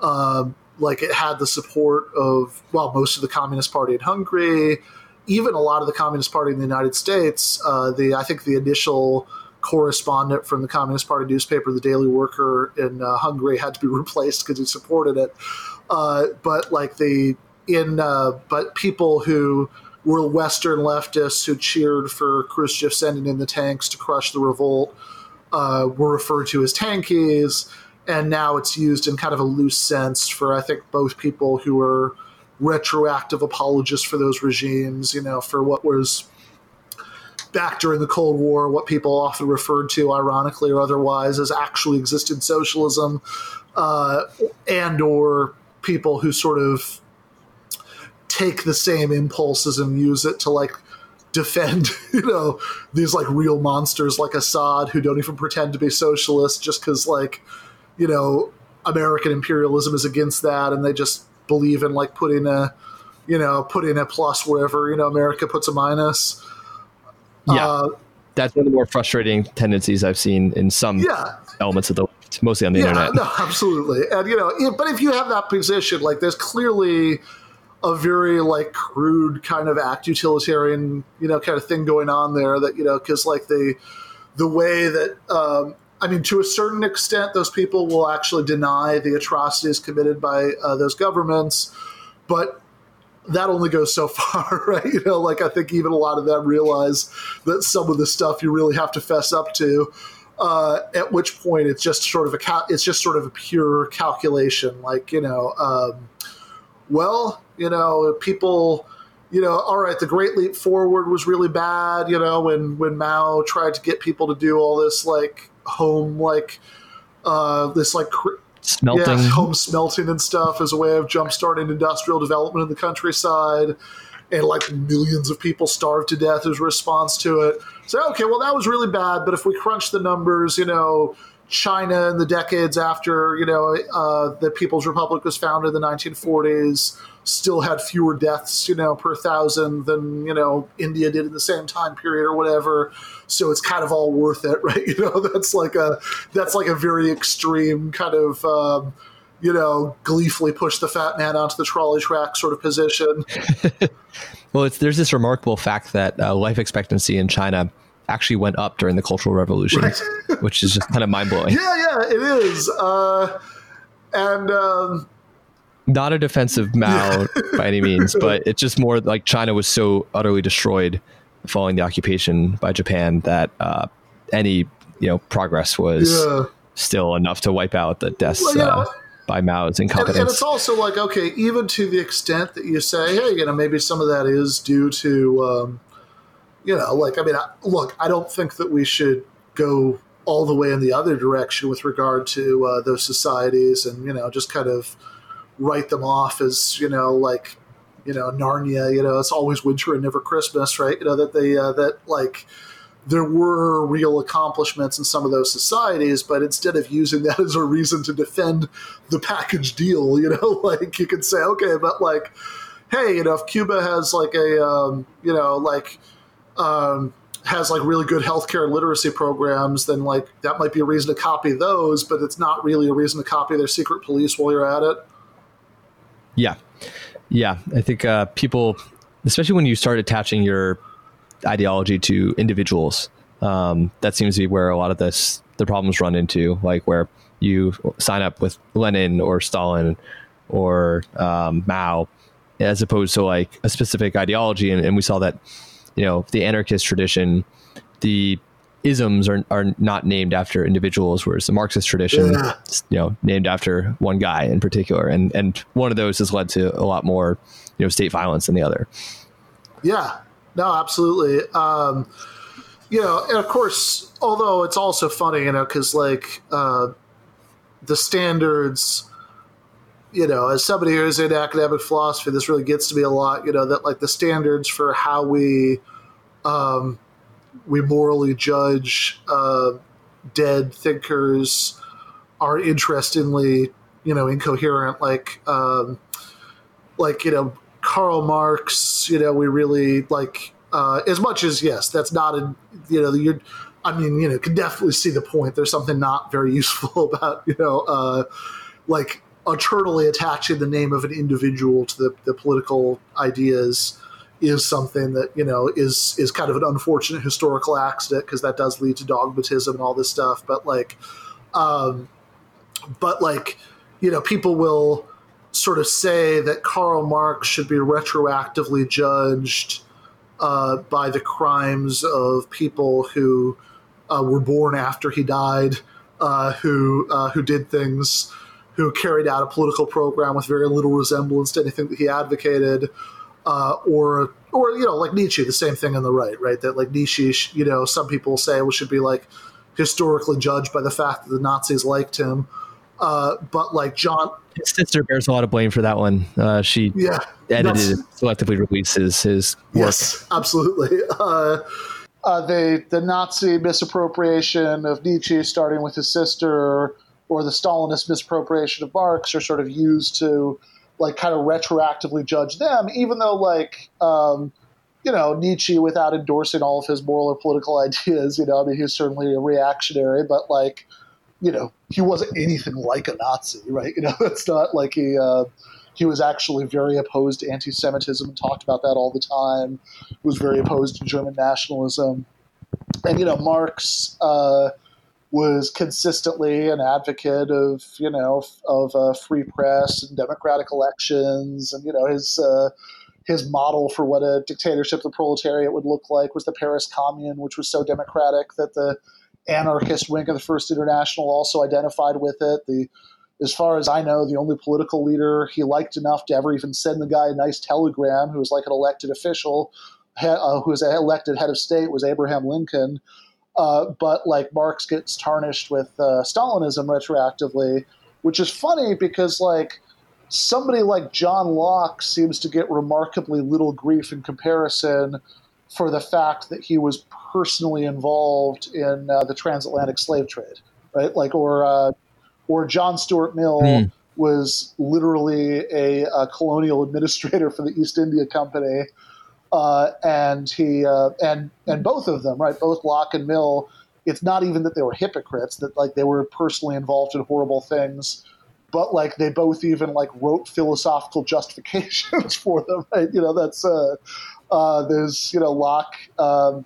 Uh, like it had the support of well, most of the Communist Party in Hungary, even a lot of the Communist Party in the United States. Uh, the I think the initial correspondent from the Communist Party newspaper, the Daily Worker in uh, Hungary, had to be replaced because he supported it. Uh, but like the in uh, but people who were Western leftists who cheered for Khrushchev sending in the tanks to crush the revolt uh, were referred to as tankies, and now it's used in kind of a loose sense for I think both people who are retroactive apologists for those regimes. You know, for what was back during the Cold War, what people often referred to, ironically or otherwise, as actually existed socialism, uh, and or people who sort of take the same impulses and use it to like defend, you know, these like real monsters like Assad who don't even pretend to be socialist just because like, you know, American imperialism is against that and they just believe in like putting a, you know, putting a plus wherever, you know, America puts a minus. Yeah. Uh, that's one of the more frustrating tendencies I've seen in some yeah. elements of the mostly on the yeah, internet. No, absolutely. And you know, but if you have that position, like there's clearly a very like crude kind of act utilitarian you know kind of thing going on there that you know because like the the way that um, I mean, to a certain extent, those people will actually deny the atrocities committed by uh, those governments, but that only goes so far, right? You know, like I think even a lot of them realize that some of the stuff you really have to fess up to. Uh, at which point, it's just sort of a cal- it's just sort of a pure calculation, like you know. Um, well, you know, people, you know, all right, the Great Leap Forward was really bad, you know, when when Mao tried to get people to do all this like home like uh this like smelting yeah, home smelting and stuff as a way of jumpstarting industrial development in the countryside and like millions of people starved to death as a response to it. So okay, well that was really bad, but if we crunch the numbers, you know, China in the decades after you know uh, the People's Republic was founded in the 1940s still had fewer deaths you know per thousand than you know India did in the same time period or whatever. So it's kind of all worth it, right? You know that's like a that's like a very extreme kind of um, you know, gleefully push the fat man onto the trolley track sort of position. well, it's, there's this remarkable fact that uh, life expectancy in China actually went up during the Cultural Revolution, right. which is just kind of mind blowing. Yeah, yeah, it is. Uh, and um, not a defensive Mao by any means, but it's just more like China was so utterly destroyed following the occupation by Japan that uh, any you know progress was yeah. still enough to wipe out the deaths. Well, yeah. uh, by Mao's incompetence. And, and, it's also like, okay, even to the extent that you say, hey, you know, maybe some of that is due to, um, you know, like, I mean, I, look, I don't think that we should go all the way in the other direction with regard to uh, those societies and, you know, just kind of write them off as, you know, like, you know, Narnia, you know, it's always winter and never Christmas, right? You know, that they, uh, that like, there were real accomplishments in some of those societies, but instead of using that as a reason to defend the package deal, you know, like you could say, okay, but like, hey, you know, if Cuba has like a, um, you know, like, um, has like really good healthcare literacy programs, then like that might be a reason to copy those, but it's not really a reason to copy their secret police while you're at it. Yeah. Yeah. I think uh, people, especially when you start attaching your ideology to individuals. Um, that seems to be where a lot of this the problems run into, like where you sign up with Lenin or Stalin or um, Mao, as opposed to like a specific ideology. And, and, we saw that, you know, the anarchist tradition, the isms are, are not named after individuals, whereas the Marxist tradition, yeah. you know, named after one guy in particular. And and one of those has led to a lot more, you know, state violence than the other. Yeah, no, absolutely. Um, you know, and of course, although it's also funny, you know, because like uh, the standards, you know, as somebody who's in academic philosophy, this really gets to me a lot. You know, that like the standards for how we um, we morally judge uh, dead thinkers are interestingly, you know, incoherent. Like, um, like you know, Karl Marx, you know, we really like uh, as much as yes, that's not a you know you're. I mean, you know, can definitely see the point. There's something not very useful about you know, uh, like eternally attaching the name of an individual to the, the political ideas is something that you know is is kind of an unfortunate historical accident because that does lead to dogmatism and all this stuff. But like, um, but like, you know, people will sort of say that Karl Marx should be retroactively judged uh, by the crimes of people who uh, were born after he died, uh, who uh, who did things, who carried out a political program with very little resemblance to anything that he advocated, uh, or or you know like Nietzsche, the same thing on the right, right? That like Nietzsche, you know, some people say we should be like historically judged by the fact that the Nazis liked him. Uh, but like John, his sister bears a lot of blame for that one. Uh, she yeah, edited, selectively releases his work. Yes, absolutely. Uh, uh, the the Nazi misappropriation of Nietzsche, starting with his sister, or the Stalinist misappropriation of Marx, are sort of used to like kind of retroactively judge them, even though like. Um, you know, Nietzsche, without endorsing all of his moral or political ideas, you know, I mean, he's certainly a reactionary, but like, you know, he wasn't anything like a Nazi, right? You know, it's not like he uh, he was actually very opposed to anti-Semitism and talked about that all the time. Was very opposed to German nationalism, and you know, Marx uh, was consistently an advocate of you know of uh, free press and democratic elections, and you know his. Uh, his model for what a dictatorship of the proletariat would look like was the Paris Commune, which was so democratic that the anarchist wing of the First International also identified with it. The as far as I know, the only political leader he liked enough to ever even send the guy a nice telegram, who was like an elected official, uh, who was an elected head of state, was Abraham Lincoln. Uh, but like Marx gets tarnished with uh, Stalinism retroactively, which is funny because like somebody like John Locke seems to get remarkably little grief in comparison for the fact that he was personally involved in uh, the transatlantic slave trade, right? Like, or uh, or John Stuart Mill mm. was literally a, a, colonial administrator for the East India Company, uh, and he uh, and and both of them, right? Both Locke and Mill. It's not even that they were hypocrites; that like they were personally involved in horrible things. but like they both even like wrote philosophical justifications for them. Right? You know, that's uh, uh, there's you know Locke. Um,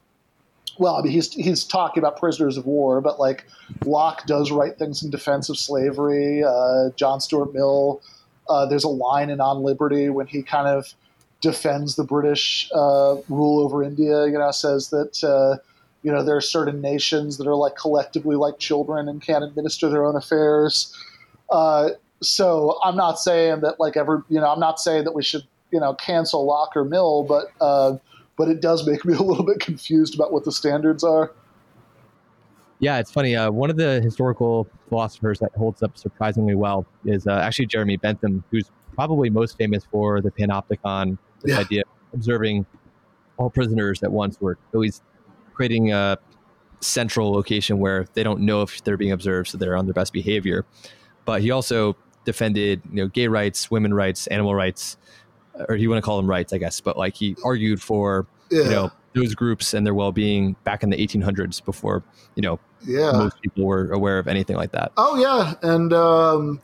well, I mean, he's he's talking about prisoners of war, but like Locke does write things in defense of slavery. Uh, John Stuart Mill. Uh, there's a line in On Liberty when he kind of defends the British uh, rule over India. You know, says that uh, you know there are certain nations that are like collectively like children and can't administer their own affairs. Uh, so I'm not saying that like ever, you know, I'm not saying that we should, you know, cancel Locke or Mill, but uh, but it does make me a little bit confused about what the standards are. Yeah, it's funny. Uh, one of the historical philosophers that holds up surprisingly well is uh, actually Jeremy Bentham, who's probably most famous for the panopticon, this yeah. idea of observing all prisoners at once, at least creating a central location where they don't know if they're being observed, so they're on their best behavior. But he also defended, you know, gay rights, women rights, animal rights, or you want to call them rights, I guess. But like he argued for, yeah. you know, those groups and their well-being back in the 1800s before, you know, yeah. most people were aware of anything like that. Oh yeah, and um,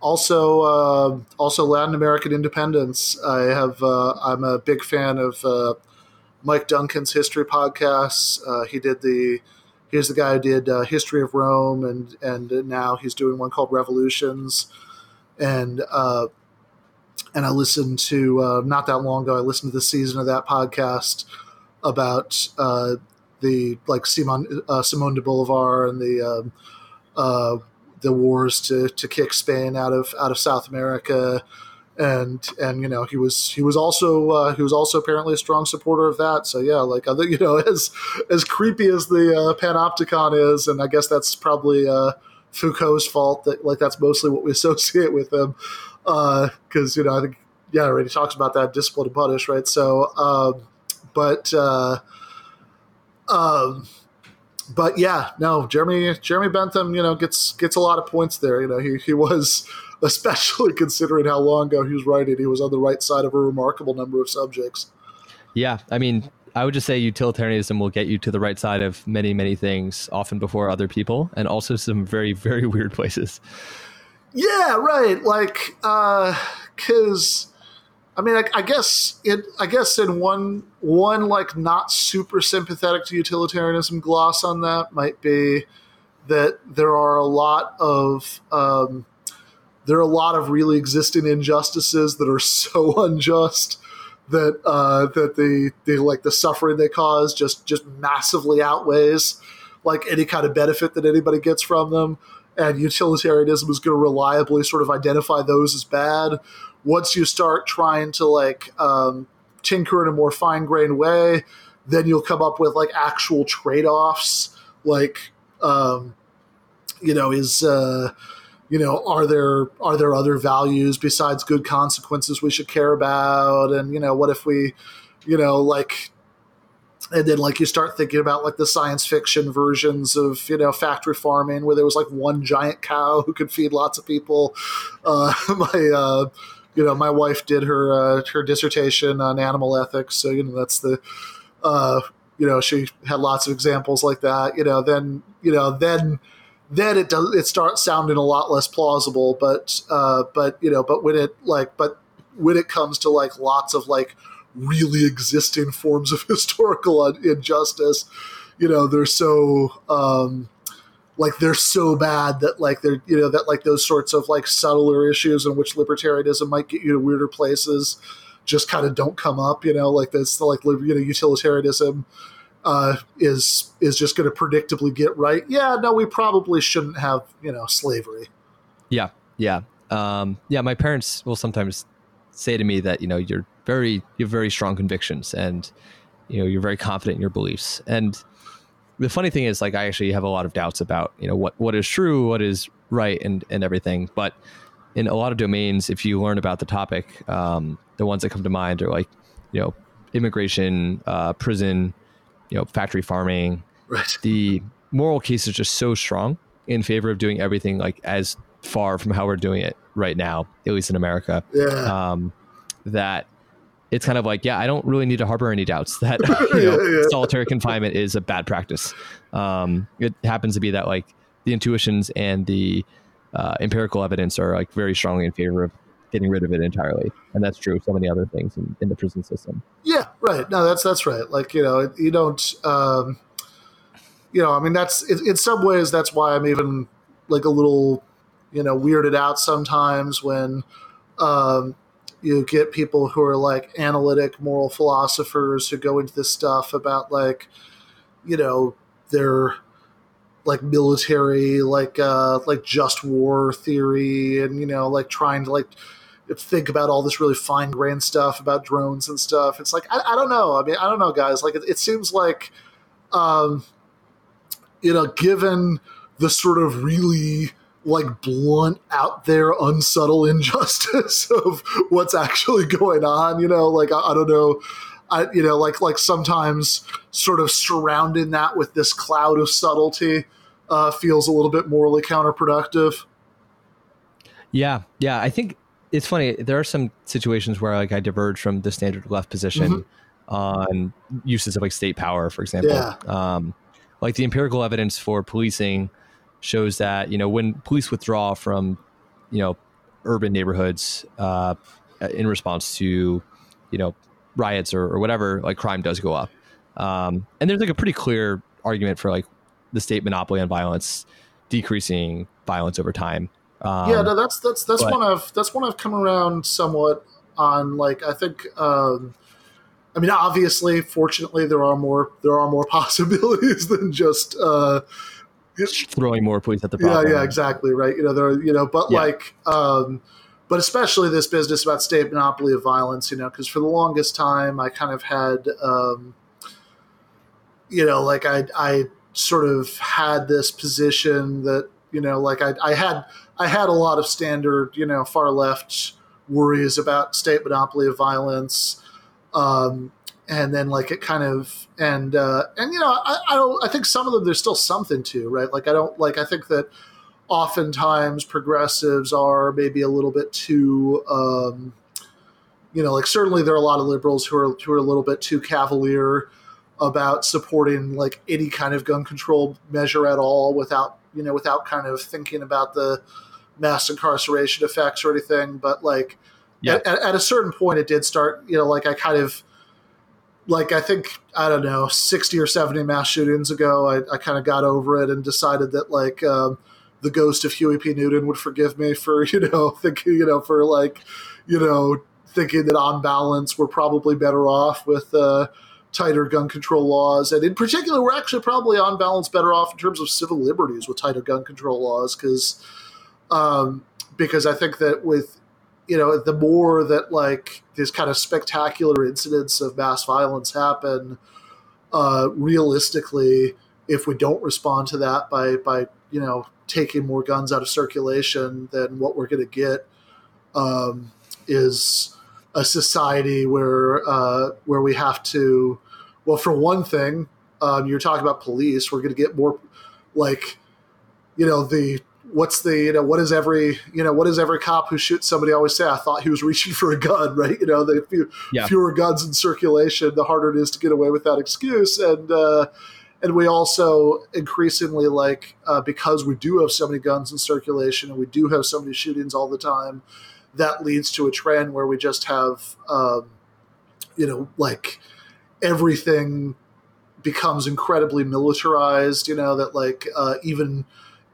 also uh, also Latin American independence. I have uh, I'm a big fan of uh, Mike Duncan's history podcasts. Uh, he did the he's the guy who did uh, History of Rome, and and now he's doing one called Revolutions, and uh, and I listened to uh, not that long ago. I listened to the season of that podcast about uh, the like Simon uh, Simone de Bolivar and the um, uh, the wars to to kick Spain out of out of South America and and you know he was he was also uh, he was also apparently a strong supporter of that. So yeah, like I think you know as as creepy as the uh, Panopticon is, and I guess that's probably uh, Foucault's fault that like that's mostly what we associate with him because uh, you know I think yeah already talks about that discipline and punish right. So um, but. Uh, um, but yeah, no, Jeremy Jeremy Bentham, you know, gets gets a lot of points there. You know, he he was especially considering how long ago he was writing. He was on the right side of a remarkable number of subjects. Yeah, I mean, I would just say utilitarianism will get you to the right side of many, many things, often before other people, and also some very, very weird places. Yeah, right. Like, uh, because. Uh, I mean, I, I, guess it. I guess in one one like not super sympathetic to utilitarianism gloss on that might be that there are a lot of um, there are a lot of really existing injustices that are so unjust that uh, that the, the like the suffering they cause just just massively outweighs like any kind of benefit that anybody gets from them. And utilitarianism is going to reliably sort of identify those as bad. Once you start trying to like um, tinker in a more fine grained way, then you'll come up with like actual trade offs, like um, you know is. Uh, you know are there are there other values besides good consequences we should care about and you know what if we you know like and then like you start thinking about like the science fiction versions of you know factory farming where there was like one giant cow who could feed lots of people uh, my uh, you know my wife did her uh, her dissertation on animal ethics so you know that's the uh, you know she had lots of examples like that you know then you know then then it does it starts sounding a lot less plausible. But uh, but you know, but when it like but when it comes to like lots of like really existing forms of historical injustice, you know, they're so um, like they're so bad that like they're you know that like those sorts of like subtler issues in which libertarianism might get you to weirder places just kind of don't come up. You know, like this like you know utilitarianism uh, is is just going to predictably get right. Yeah, no, we probably shouldn't have you know slavery. Yeah, yeah, um, yeah. My parents will sometimes say to me that you know you're very you have very strong convictions and you know you're very confident in your beliefs. And the funny thing is, like, I actually have a lot of doubts about you know what what is true, what is right, and and everything. But in a lot of domains, if you learn about the topic, um, the ones that come to mind are like you know immigration, uh, prison you know, factory farming. Right. The moral case is just so strong in favor of doing everything like as far from how we're doing it right now, at least in America. Yeah. Um, that it's kind of like, yeah, I don't really need to harbor any doubts that you know, yeah, yeah. solitary confinement is a bad practice. Um, it happens to be that like the intuitions and the uh, empirical evidence are like very strongly in favor of getting rid of it entirely, and that's true of so many other things in, in the prison system. Yeah, right. No, that's that's right. Like you know, you don't. Um, you know, I mean, that's in, in some ways that's why I'm even like a little, you know, weirded out sometimes when um, you get people who are like analytic moral philosophers who go into this stuff about like, you know, their like military, like uh, like just war theory, and you know, like trying to like think about all this really fine grained stuff about drones and stuff. It's like I, I don't know. I mean, I don't know, guys. Like it, it seems like, um, you know, given the sort of really like blunt, out there, unsubtle injustice of what's actually going on. You know, like I, I don't know. I, you know, like like sometimes sort of surrounding that with this cloud of subtlety uh, feels a little bit morally counterproductive. Yeah, yeah. I think it's funny. There are some situations where like I diverge from the standard left position mm-hmm. on uses of like state power, for example. Yeah. Um, like the empirical evidence for policing shows that you know when police withdraw from you know urban neighborhoods uh, in response to you know riots or, or whatever, like crime does go up. Um, and there's like a pretty clear argument for like the state monopoly on violence decreasing violence over time. Um, yeah, no, that's that's that's but, one of that's one I've come around somewhat on. Like I think, um, I mean, obviously, fortunately, there are more there are more possibilities than just uh, throwing more police at the problem. Yeah, yeah, exactly, right. You know, there, you know, but yeah. like, um, but especially this business about state monopoly of violence. You know, because for the longest time, I kind of had, um, you know, like I I sort of had this position that you know, like I I had I had a lot of standard, you know, far left worries about state monopoly of violence. Um, and then like it kind of and uh, and you know I, I don't I think some of them there's still something to right like I don't like I think that oftentimes progressives are maybe a little bit too um, you know like certainly there are a lot of liberals who are who are a little bit too cavalier about supporting like any kind of gun control measure at all without you know without kind of thinking about the mass incarceration effects or anything but like yeah. at, at a certain point it did start you know like I kind of like I think I don't know sixty or seventy mass shootings ago, I, I kind of got over it and decided that like um, the ghost of Huey P. Newton would forgive me for you know thinking you know for like you know thinking that on balance we're probably better off with uh, tighter gun control laws, and in particular we're actually probably on balance better off in terms of civil liberties with tighter gun control laws because um, because I think that with you know, the more that like these kind of spectacular incidents of mass violence happen, uh, realistically, if we don't respond to that by by you know taking more guns out of circulation, then what we're going to get um, is a society where uh, where we have to, well, for one thing, um, you're talking about police. We're going to get more like, you know, the what's the you know what is every you know what does every cop who shoots somebody always say? I thought he was reaching for a gun, right? You know, the few, yeah. fewer guns in circulation, the harder it is to get away with that excuse, and uh, and we also increasingly like uh, because we do have so many guns in circulation and we do have so many shootings all the time, that leads to a trend where we just have um, you know like everything becomes incredibly militarized. You know that like uh, even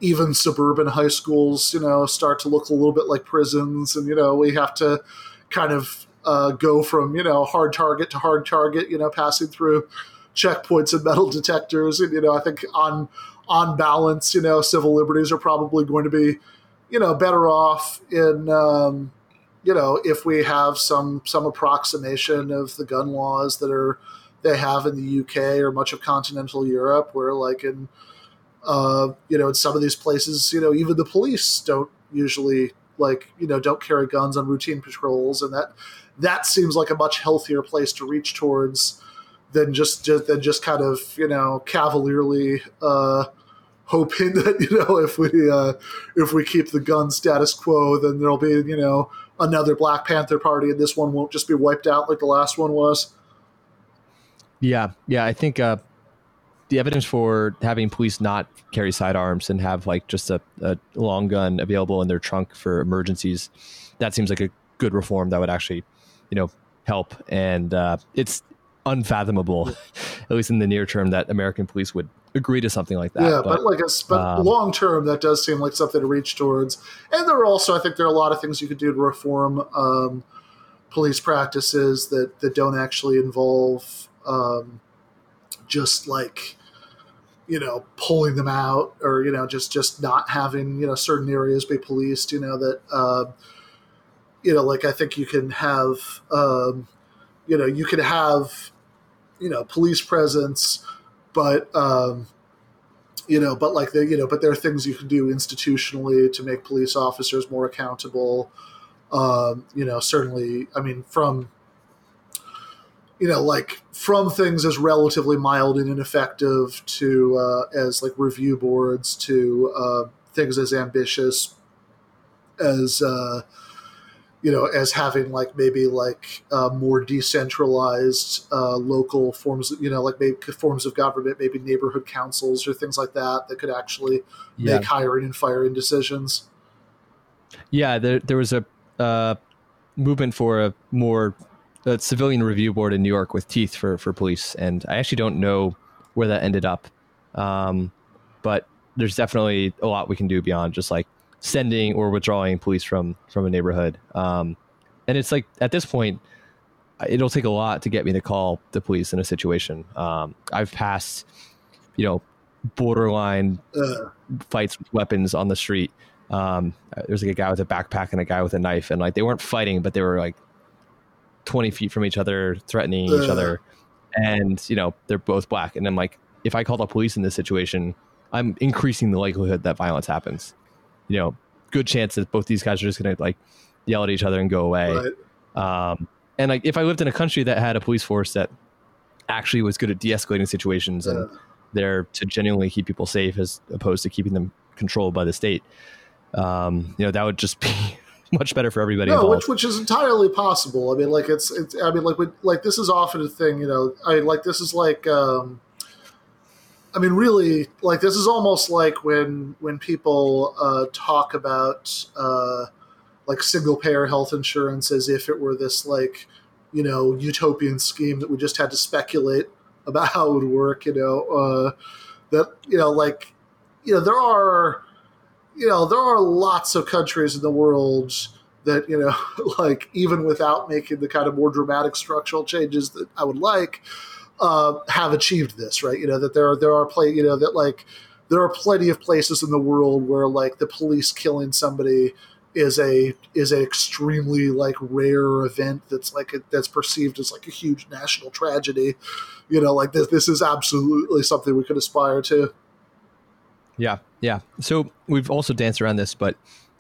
even suburban high schools, you know, start to look a little bit like prisons, and you know, we have to kind of uh, go from you know hard target to hard target, you know, passing through checkpoints and metal detectors, and you know, I think on on balance, you know, civil liberties are probably going to be, you know, better off in. Um, you know, if we have some some approximation of the gun laws that are they have in the UK or much of continental Europe, where like in uh, you know, in some of these places, you know, even the police don't usually like you know don't carry guns on routine patrols, and that that seems like a much healthier place to reach towards than just, just than just kind of you know cavalierly uh, hoping that you know if we uh, if we keep the gun status quo, then there'll be you know another Black Panther party, and this one won't just be wiped out like the last one was. Yeah, yeah, I think uh, the evidence for having police not carry sidearms and have like just a, a long gun available in their trunk for emergencies, that seems like a good reform that would actually, you know, help. And uh, it's unfathomable, at least in the near term, that American police would agree to something like that. Yeah, but, but like a, but um, long term, that does seem like something to reach towards. And there are also, I think, there are a lot of things you could do to reform um, police practices that that don't actually involve um, just like you know pulling them out or you know just just not having you know certain areas be policed. You know that. Uh, you know, like I think you can have, um, you know, you could have, you know, police presence but um, you know, but like the you know, but there are things you can do institutionally to make police officers more accountable. Um, you know, certainly, I mean, from you know, like from things as relatively mild and ineffective to uh, as like review boards to uh, things as ambitious as uh, you know, as having like maybe like uh, more decentralized uh, local forms, you know, like maybe forms of government, maybe neighborhood councils or things like that that could actually yeah. make hiring and firing decisions. Yeah, there there was a uh, movement for a more a civilian review board in New York with teeth for for police, and I actually don't know where that ended up, um, but there's definitely a lot we can do beyond just like sending or withdrawing police from from a neighborhood. Um, and it's like at this point, it'll take a lot to get me to call the police in a situation. Um, I've passed, you know, borderline uh. fights with weapons on the street. Um, there's like a guy with a backpack and a guy with a knife, and like they weren't fighting, but they were like 20 feet from each other, threatening uh. each other. And you know, they're both black. And I'm like, if I call the police in this situation, I'm increasing the likelihood that violence happens you know, good chance that both these guys are just going to like yell at each other and go away. Right. Um, and like if I lived in a country that had a police force that actually was good at de-escalating situations and there to genuinely keep people safe as opposed to keeping them controlled by the state, um, you know, that would just be much better for everybody. No, which which is entirely possible. I mean, like it's it's. I mean, like like this is often a thing. You know, I mean, like this is like. Um, I mean, really, like this is almost like when when people uh, talk about uh, like single payer health insurance as if it were this like you know utopian scheme that we just had to speculate about how it would work. You know uh, that you know like you know there are you know there are lots of countries in the world that you know like even without making the kind of more dramatic structural changes that I would like uh, have achieved this, right? You know that there are there are play, you know that like there are plenty of places in the world where like the police killing somebody is a is an extremely like rare event that's like a, that's perceived as like a huge national tragedy. You know, like this this is absolutely something we could aspire to. Yeah, yeah. So we've also danced around this, but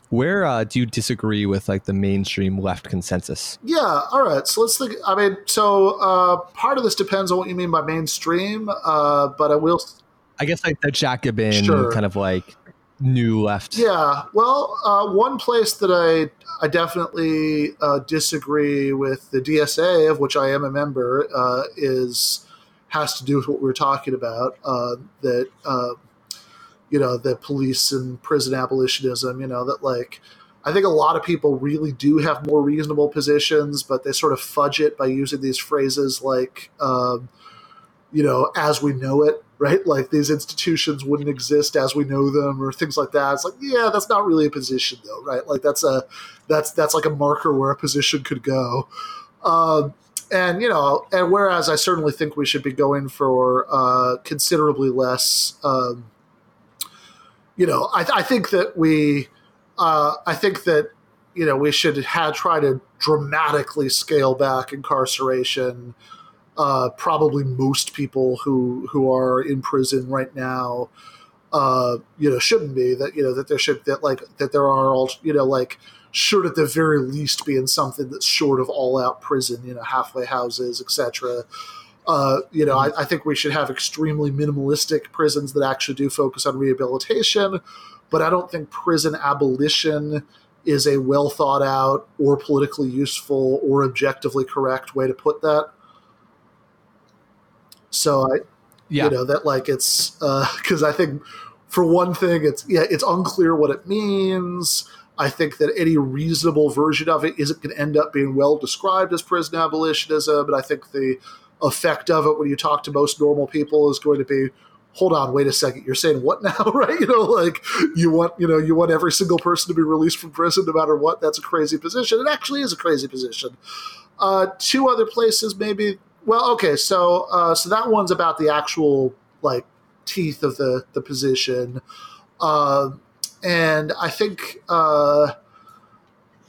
where uh, do you disagree with like the mainstream left consensus? Yeah, all right. So let's think. I mean, so uh, part of this depends on what you mean by mainstream, uh, but I will. I guess like the Jacobin sure. kind of like new left. Yeah. Well, uh, one place that I I definitely uh, disagree with the DSA, of which I am a member, uh, is has to do with what we were talking about. that you know the police and prison abolitionism you know that like i think a lot of people really do have more reasonable positions but they sort of fudge it by using these phrases like um, you know as we know it right? Like these institutions wouldn't exist as we know them or things like that. It's like yeah that's not really a position though right? Like that's a that's that's like a marker where a position could go. Um, and you know and whereas i certainly think we should be going for uh, considerably less um, you know, I, I think that we, uh, I think that you know we should have try to dramatically scale back incarceration. Uh, probably most people who who are in prison right now, uh, you know, shouldn't be. That you know that there should that like that there are all you know like should at the very least be in something that's short of all out prison. You know, halfway houses, etc. Uh, you know, I, I, think we should have extremely minimalistic prisons that actually do focus on rehabilitation, but I don't think prison abolition is a well thought out or politically useful or objectively correct way to put that. So I, Yeah. You know that like it's because I think for one thing, it's yeah, it's unclear what it means. I think that any reasonable version of it isn't going to end up being well described as prison abolitionism. But I think the effect of it when you talk to most normal people is going to be hold on wait a second you're saying what now? Right? You know like you want you know you want every single person to be released from prison no matter what that's a crazy position. It actually is a crazy position. Uh, two other places maybe well okay so uh, so that one's about the actual like teeth of the the position. Uh, and i think uh,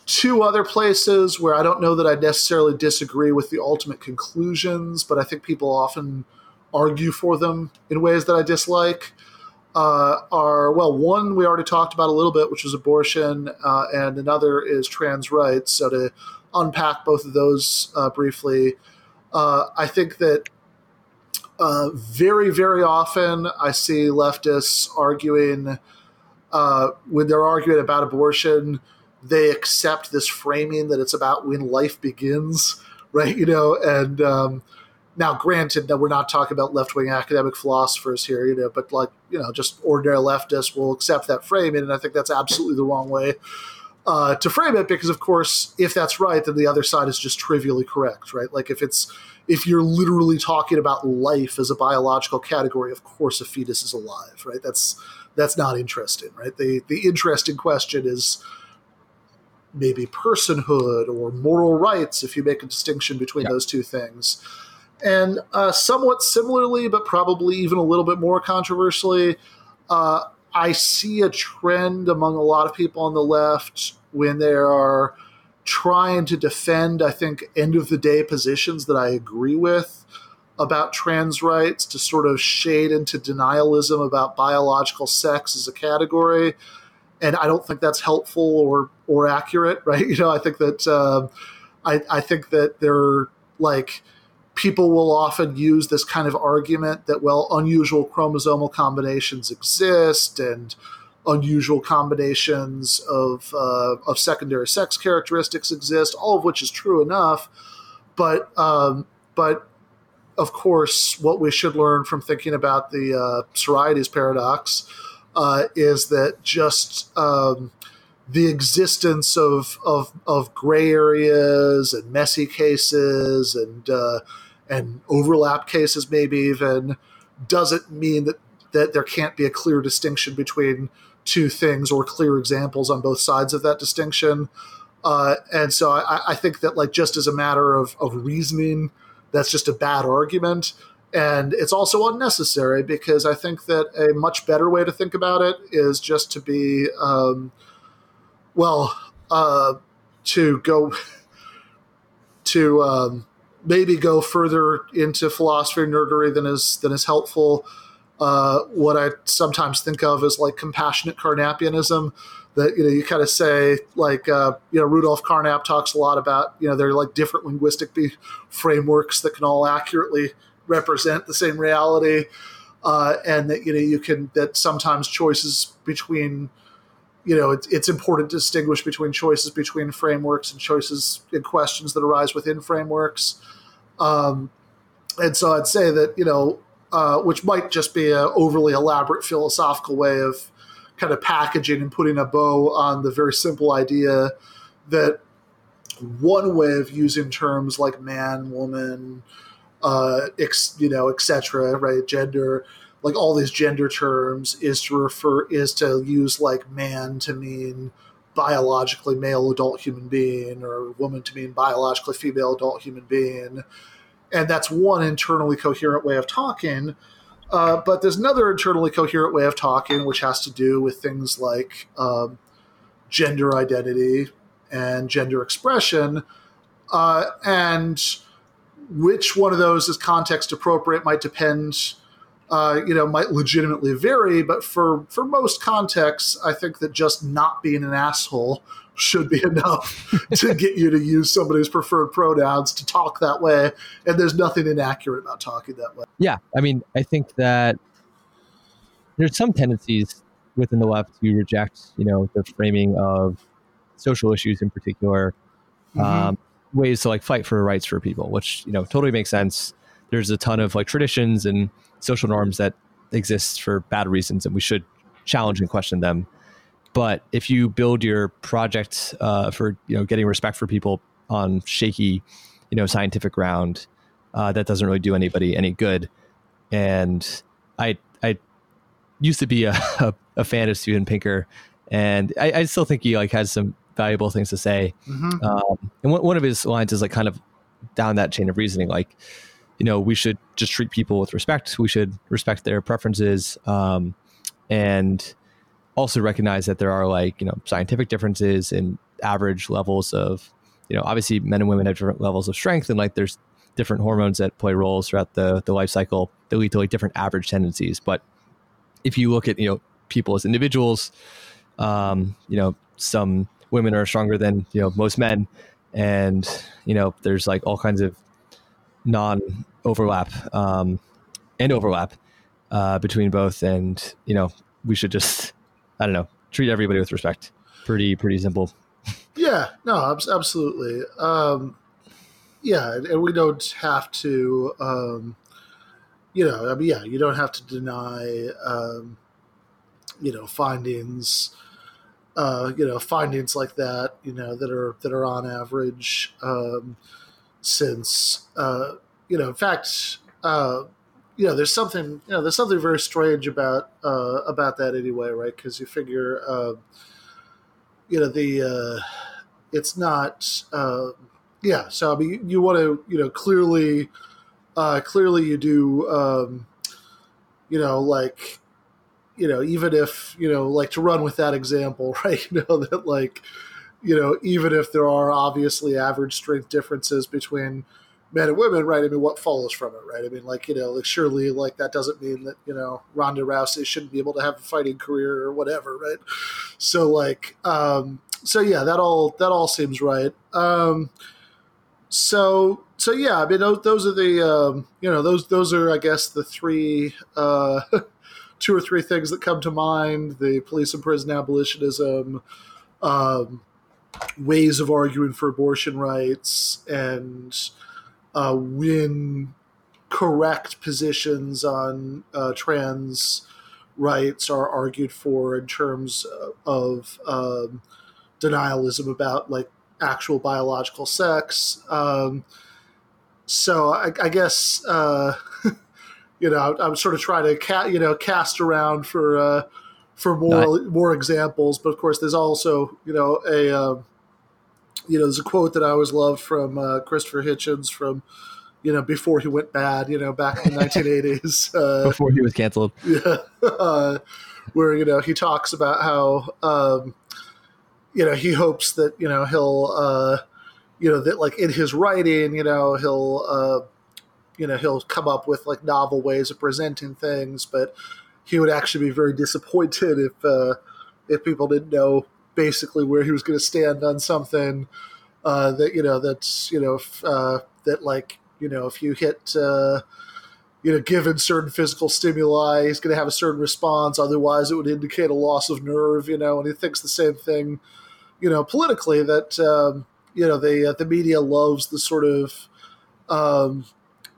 two other places where I don't know that I necessarily disagree with the ultimate conclusions, but I think people often argue for them in ways that I dislike. Uh, are well, one we already talked about a little bit, which is abortion, uh, and another is trans rights. So to unpack both of those uh, briefly, uh, I think that uh, very, very often I see leftists arguing uh, when they're arguing about abortion they accept this framing that it's about when life begins, right? You know, and um, now granted that we're not talking about left wing academic philosophers here, you know, but like you know, just ordinary leftists will accept that framing, and I think that's absolutely the wrong way. Uh, to frame it because of course if that's right then the other side is just trivially correct right like if it's if you're literally talking about life as a biological category of course a fetus is alive right that's that's not interesting right the the interesting question is maybe personhood or moral rights if you make a distinction between yeah. those two things. And uh, somewhat similarly, but probably even a little bit more controversially, uh, I see a trend among a lot of people on the left when they are trying to defend, I think, end of the day positions that I agree with about trans rights to sort of shade into denialism about biological sex as a category and I don't think that's helpful or or accurate, right? You know, I think that uh, I, I think that they're like people will often use this kind of argument that well, unusual chromosomal combinations exist and unusual combinations of uh, of secondary sex characteristics exist, all of which is true enough, but um, but of course, what we should learn from thinking about the uh, Sorites paradox uh, is that just um, the existence of, of, of gray areas and messy cases and uh, and overlap cases maybe even doesn't mean that that there can't be a clear distinction between two things or clear examples on both sides of that distinction. Uh, and so I, I, think that like just as a matter of, of reasoning, that's just a bad argument. And it's also unnecessary because I think that a much better way to think about it is just to be, um, well, uh, to go to um, maybe go further into philosophy and nerdery than is than is helpful. Uh, what I sometimes think of as like compassionate Carnapianism, that you know you kind of say like uh, you know Rudolf Carnap talks a lot about you know there are like different linguistic frameworks that can all accurately represent the same reality, uh, and that you know you can that sometimes choices between you know it's, it's important to distinguish between choices between frameworks and choices and questions that arise within frameworks. Um, and so I'd say that you know, uh, which might just be an overly elaborate philosophical way of kind of packaging and putting a bow on the very simple idea that one way of using terms like man, woman, uh, ex, you know, etc. Right, gender, like all these gender terms is to refer is to use like man to mean biologically male adult human being or woman to mean biologically female adult human being, and that's one internally coherent way of talking. Uh, but there's another internally coherent way of talking, which has to do with things like um, gender identity and gender expression. Uh, and which one of those is context appropriate might depend. Uh, you know, might legitimately vary, but for for most contexts, I think that just not being an asshole should be enough to get you to use somebody's preferred pronouns to talk that way. And there's nothing inaccurate about talking that way. Yeah, I mean, I think that there's some tendencies within the left to reject, you know, the framing of social issues in particular. Mm-hmm. Um, ways to like fight for rights for people, which you know totally makes sense. There's a ton of like traditions and social norms that exist for bad reasons, and we should challenge and question them. But if you build your project uh, for you know getting respect for people on shaky, you know, scientific ground, uh, that doesn't really do anybody any good. And I I used to be a, a, a fan of Steven Pinker, and I, I, still think he like has some valuable things to say. Mm-hmm. Um, and one, one of his lines is like kind of down that chain of reasoning, like you know we should just treat people with respect. We should respect their preferences, um, and also recognize that there are like you know scientific differences in average levels of you know obviously men and women have different levels of strength and like there's different hormones that play roles throughout the the life cycle that lead to like different average tendencies but if you look at you know people as individuals um you know some women are stronger than you know most men and you know there's like all kinds of non overlap um and overlap uh between both. And you know we should just i don't know treat everybody with respect. Pretty pretty simple. Yeah, no, absolutely. Um, yeah, and we don't have to, um, you know, I mean, yeah, you don't have to deny, um, you know, findings, uh, you know, findings like that, you know, that are that are on average, um, since, uh, you know, in fact, uh, you know, there's something, you know, there's something very strange about uh, about that anyway, right? Because you figure. Uh, you know the uh, it's not uh, yeah so i mean you, you want to you know clearly uh, clearly you do um, you know like you know even if you know like to run with that example right you know that like you know even if there are obviously average strength differences between men and women, right? I mean, what follows from it, right? I mean, like you know, like surely like that doesn't mean that you know Ronda Rousey shouldn't be able to have a fighting career or whatever, right? So like, um, so yeah, that all that all seems right. Um, so so yeah, I mean, those, those are the um, you know those those are I guess the three. Uh, two or three things that come to mind: the police and prison abolitionism, um, ways of arguing for abortion rights, and uh, win correct positions on uh, trans rights are argued for in terms of um, denialism about like actual biological sex. Um, so I, I guess uh, you know I'm sort of trying to ca- you know cast around for uh, for more more examples, but of course there's also you know a um, you know, there's a quote that I always loved from uh, Christopher Hitchens from, you know, before he went bad, you know, back in the 1980s. Uh, before he was canceled. Yeah. Uh, where, you know, he talks about how, um, you know, he hopes that, you know, he'll, uh, you know, that like in his writing, you know, he'll, uh, you know, he'll come up with like novel ways of presenting things, but he would actually be very disappointed if, uh, if people didn't know basically where he was going to stand on something uh, that you know that's you know f- uh, that like you know if you hit uh, you know given certain physical stimuli he's going to have a certain response. Otherwise it would indicate a loss of nerve you know and he thinks the same thing you know politically that um, you know the uh, the media loves the sort of um,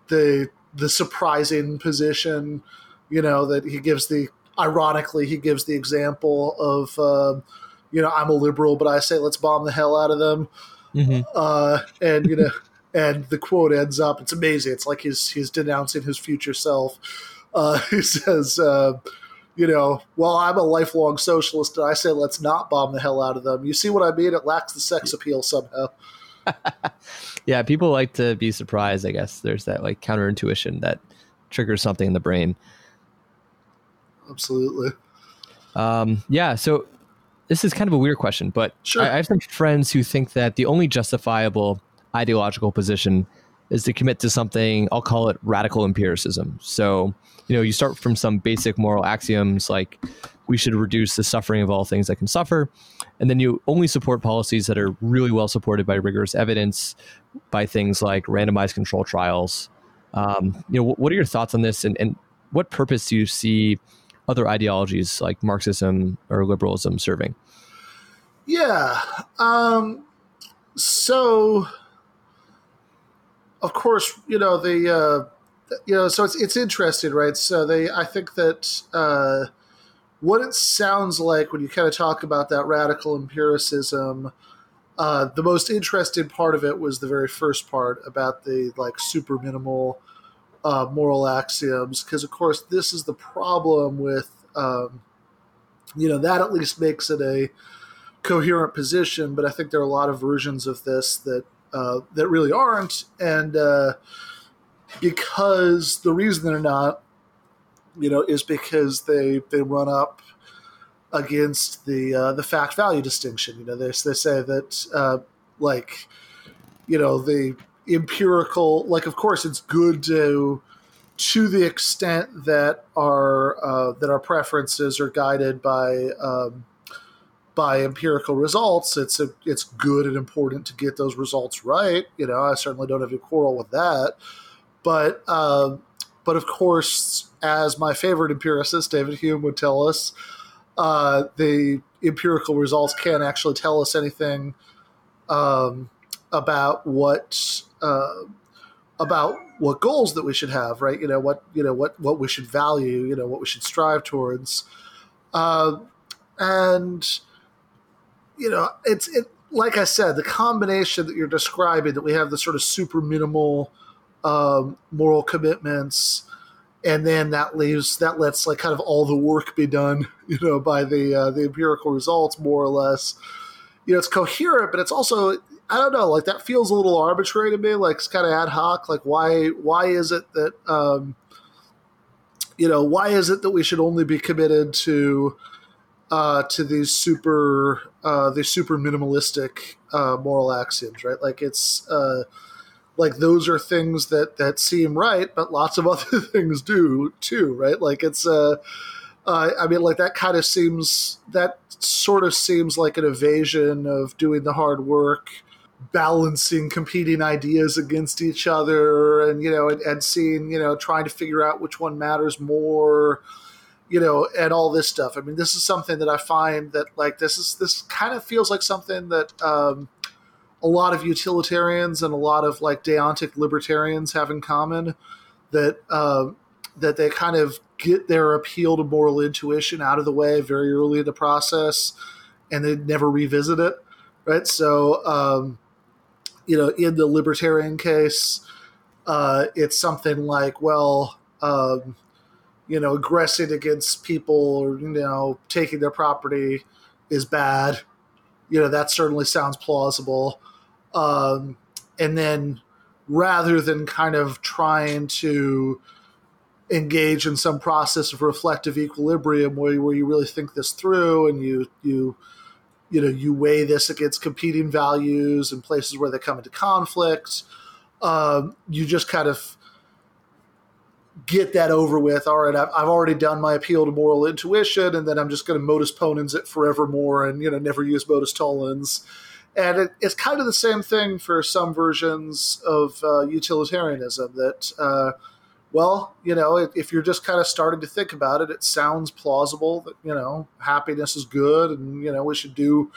the the surprising position you know that he gives the ironically he gives the example of um, you know, I'm a liberal, but I say let's bomb the hell out of them. Mm-hmm. Uh, and you know, and the quote ends up. It's amazing. It's like he's he's denouncing his future self. Uh, he says, uh, you know, well, I'm a lifelong socialist, and I say let's not bomb the hell out of them. You see what I mean? It lacks the sex appeal somehow. yeah, people like to be surprised. I guess there's that like counterintuition that triggers something in the brain. Absolutely. Um, yeah. So this is kind of a weird question, but sure. I, I have some friends who think that the only justifiable ideological position is to commit to something I'll call it radical empiricism. So, you know, you start from some basic moral axioms like we should reduce the suffering of all things that can suffer, and then you only support policies that are really well supported by rigorous evidence, by things like randomized control trials. Um, you know, what are your thoughts on this, and, and what purpose do you see other ideologies like Marxism or liberalism serving? Yeah. Um, so, of course, you know the uh, you know, so it's it's interesting, right? So they, I think that uh, what it sounds like when you kind of talk about that radical empiricism. Uh, the most interesting part of it was the very first part about the like super minimal uh, moral axioms, because of course this is the problem with um, you know that at least makes it a coherent position. But I think there are a lot of versions of this that uh, that really aren't, and uh, because the reason they're not, you know, is because they they run up against the uh, the fact value distinction. You know, they they say that uh, like you know the empirical like of course it's good to to the extent that our uh, that our preferences are guided by um, by empirical results, it's a, it's good and important to get those results right. You know, I certainly don't have a quarrel with that, but uh, but of course, as my favorite empiricist David Hume would tell us, uh, the empirical results can't actually tell us anything um, about what uh, about what goals that we should have, right? You know what you know what what we should value, you know what we should strive towards, uh, and you know it's it like I said, the combination that you're describing that we have the sort of super minimal um, moral commitments, and then that leaves that lets like kind of all the work be done, you know, by the uh, the empirical results more or less. You know, it's coherent, but it's also I don't know, like that feels a little arbitrary to me. Like it's kind of ad hoc. Like why why is it that um, you know why is it that we should only be committed to uh, to these super uh, these super minimalistic uh, moral axioms, right? Like it's uh, like those are things that that seem right, but lots of other things do too, right? Like it's uh, uh, I mean, like that kind of seems that sort of seems like an evasion of doing the hard work balancing competing ideas against each other and you know and, and seeing you know trying to figure out which one matters more you know and all this stuff. I mean this is something that i find that like this is this kind of feels like something that um, a lot of utilitarians and a lot of like deontic libertarians have in common that uh, that they kind of get their appeal to moral intuition out of the way very early in the process and they never revisit it right? So um, you know, in the libertarian case, uh, it's something like, well, um, you know, aggressing against people or, you know, taking their property is bad. You know, that certainly sounds plausible. Um, and then rather than kind of trying to engage in some process of reflective equilibrium where, where you really think this through and you, you, you know you weigh this against competing values and places where they come into conflict um, you just kind of get that over with. All right I've, I've already done my appeal to moral intuition and then i'm just going to modus ponens it forevermore and you know never use modus tollens. And it, it's kind of the same thing for some versions of uh, utilitarianism that uh, well, you know, if, if, you're just kind of starting to think about it, it sounds plausible that, you know, happiness is good and, you know, we should do,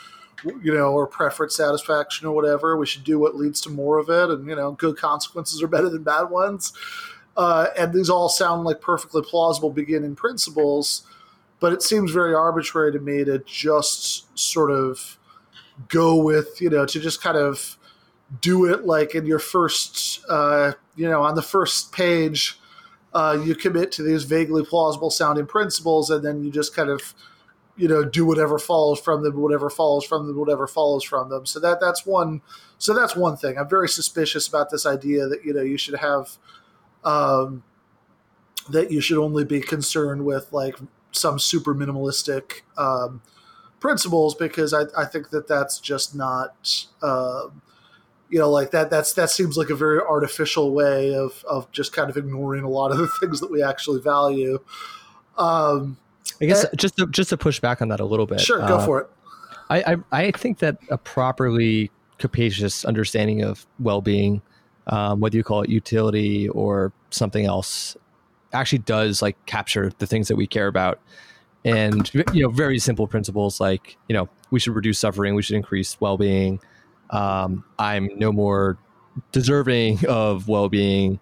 you know, or preference satisfaction or whatever. We should do what leads to more of it. And, you know, good consequences are better than bad ones. Uh, and these all sound like perfectly plausible beginning principles, but it seems very arbitrary to me to just sort of go with, you know, to just kind of do it like in your first, uh, you know, on the first page uh, you commit to these vaguely plausible sounding principles, and then you just kind of, you know, do whatever follows from them, whatever follows from them, whatever follows from them. So that that's one. So that's one thing. I'm very suspicious about this idea that you know you should have, um, that you should only be concerned with like some super minimalistic um, principles because I, I think that that's just not. Uh, you know like that that's that seems like a very artificial way of of just kind of ignoring a lot of the things that we actually value. Um i guess and, just to just to push back on that a little bit sure go uh, for it. I, I, I think that a properly capacious understanding of well-being um, whether you call it utility or something else actually does like capture the things that we care about. And you know very simple principles like you know we should reduce suffering we should increase well-being um, I'm no more deserving of well being.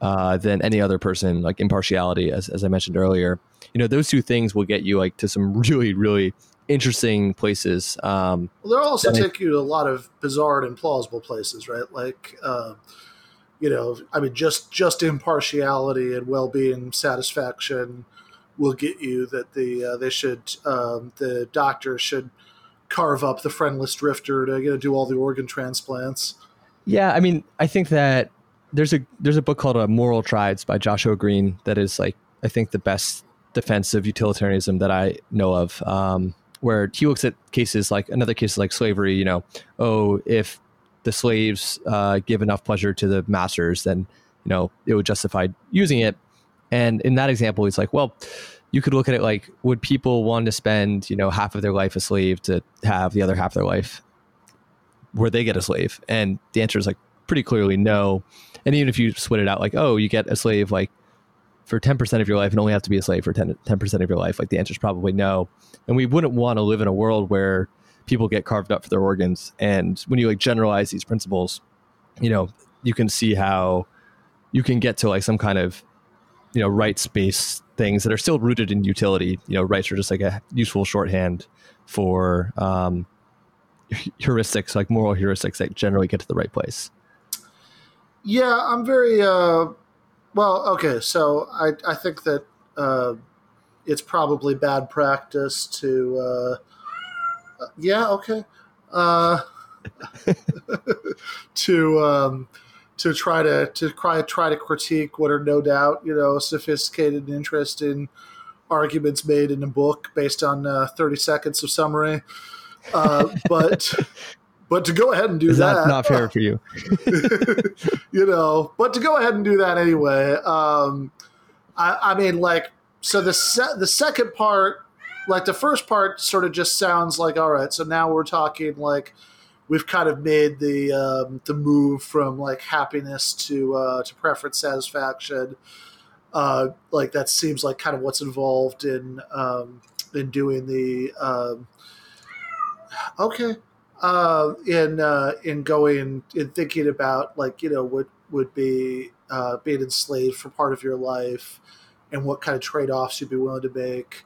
uh, than any other person, like impartiality, as, as I mentioned earlier. You know, those two things will get you like to some really, really interesting places. Um, well, they'll also take you to a lot of bizarre and implausible places, right? Like, uh, you know, I mean, just just impartiality and well-being, satisfaction will get you that the uh, they should um, the doctor should carve up the friendless drifter to you know do all the organ transplants. Yeah, I mean, I think that there's a there's a book called uh, Moral Tribes by Joshua Greene that is like I think the best defense of utilitarianism that I know of. Um, where he looks at cases like another case like slavery. You know, oh, if the slaves uh, give enough pleasure to the masters, then you know it would justify using it. And in that example, he's like, well, you could look at it like, would people want to spend you know half of their life a slave to have the other half of their life where they get a slave? And the answer is like pretty clearly no. And even if you split it out, like, oh, you get a slave like for 10% of your life and only have to be a slave for 10, 10% of your life, like the answer is probably no. And we wouldn't want to live in a world where people get carved up for their organs. And when you like generalize these principles, you know, you can see how you can get to like some kind of, you know, rights based things that are still rooted in utility. You know, rights are just like a useful shorthand for um, heuristics, like moral heuristics that generally get to the right place. Yeah, I'm very uh, well, okay, so I I think that uh, it's probably bad practice to. Uh, uh yeah. Okay. Uh, to um, to try to to try try to critique what are no doubt you know sophisticated and interesting arguments made in a book based on uh, 30 seconds of summary. Uh, but but to go ahead and do Is that, that not fair for you. you know, but to go ahead and do that anyway. Um, I, I mean, like, so the se- the second part, like the first part, sort of just sounds like all right. So now we're talking like we've kind of made the um, the move from like happiness to uh, to preference satisfaction. Uh, like that seems like kind of what's involved in um, in doing the um, okay uh, in uh, in going in thinking about like you know what would be uh, being enslaved for part of your life and what kind of trade offs you'd be willing to make.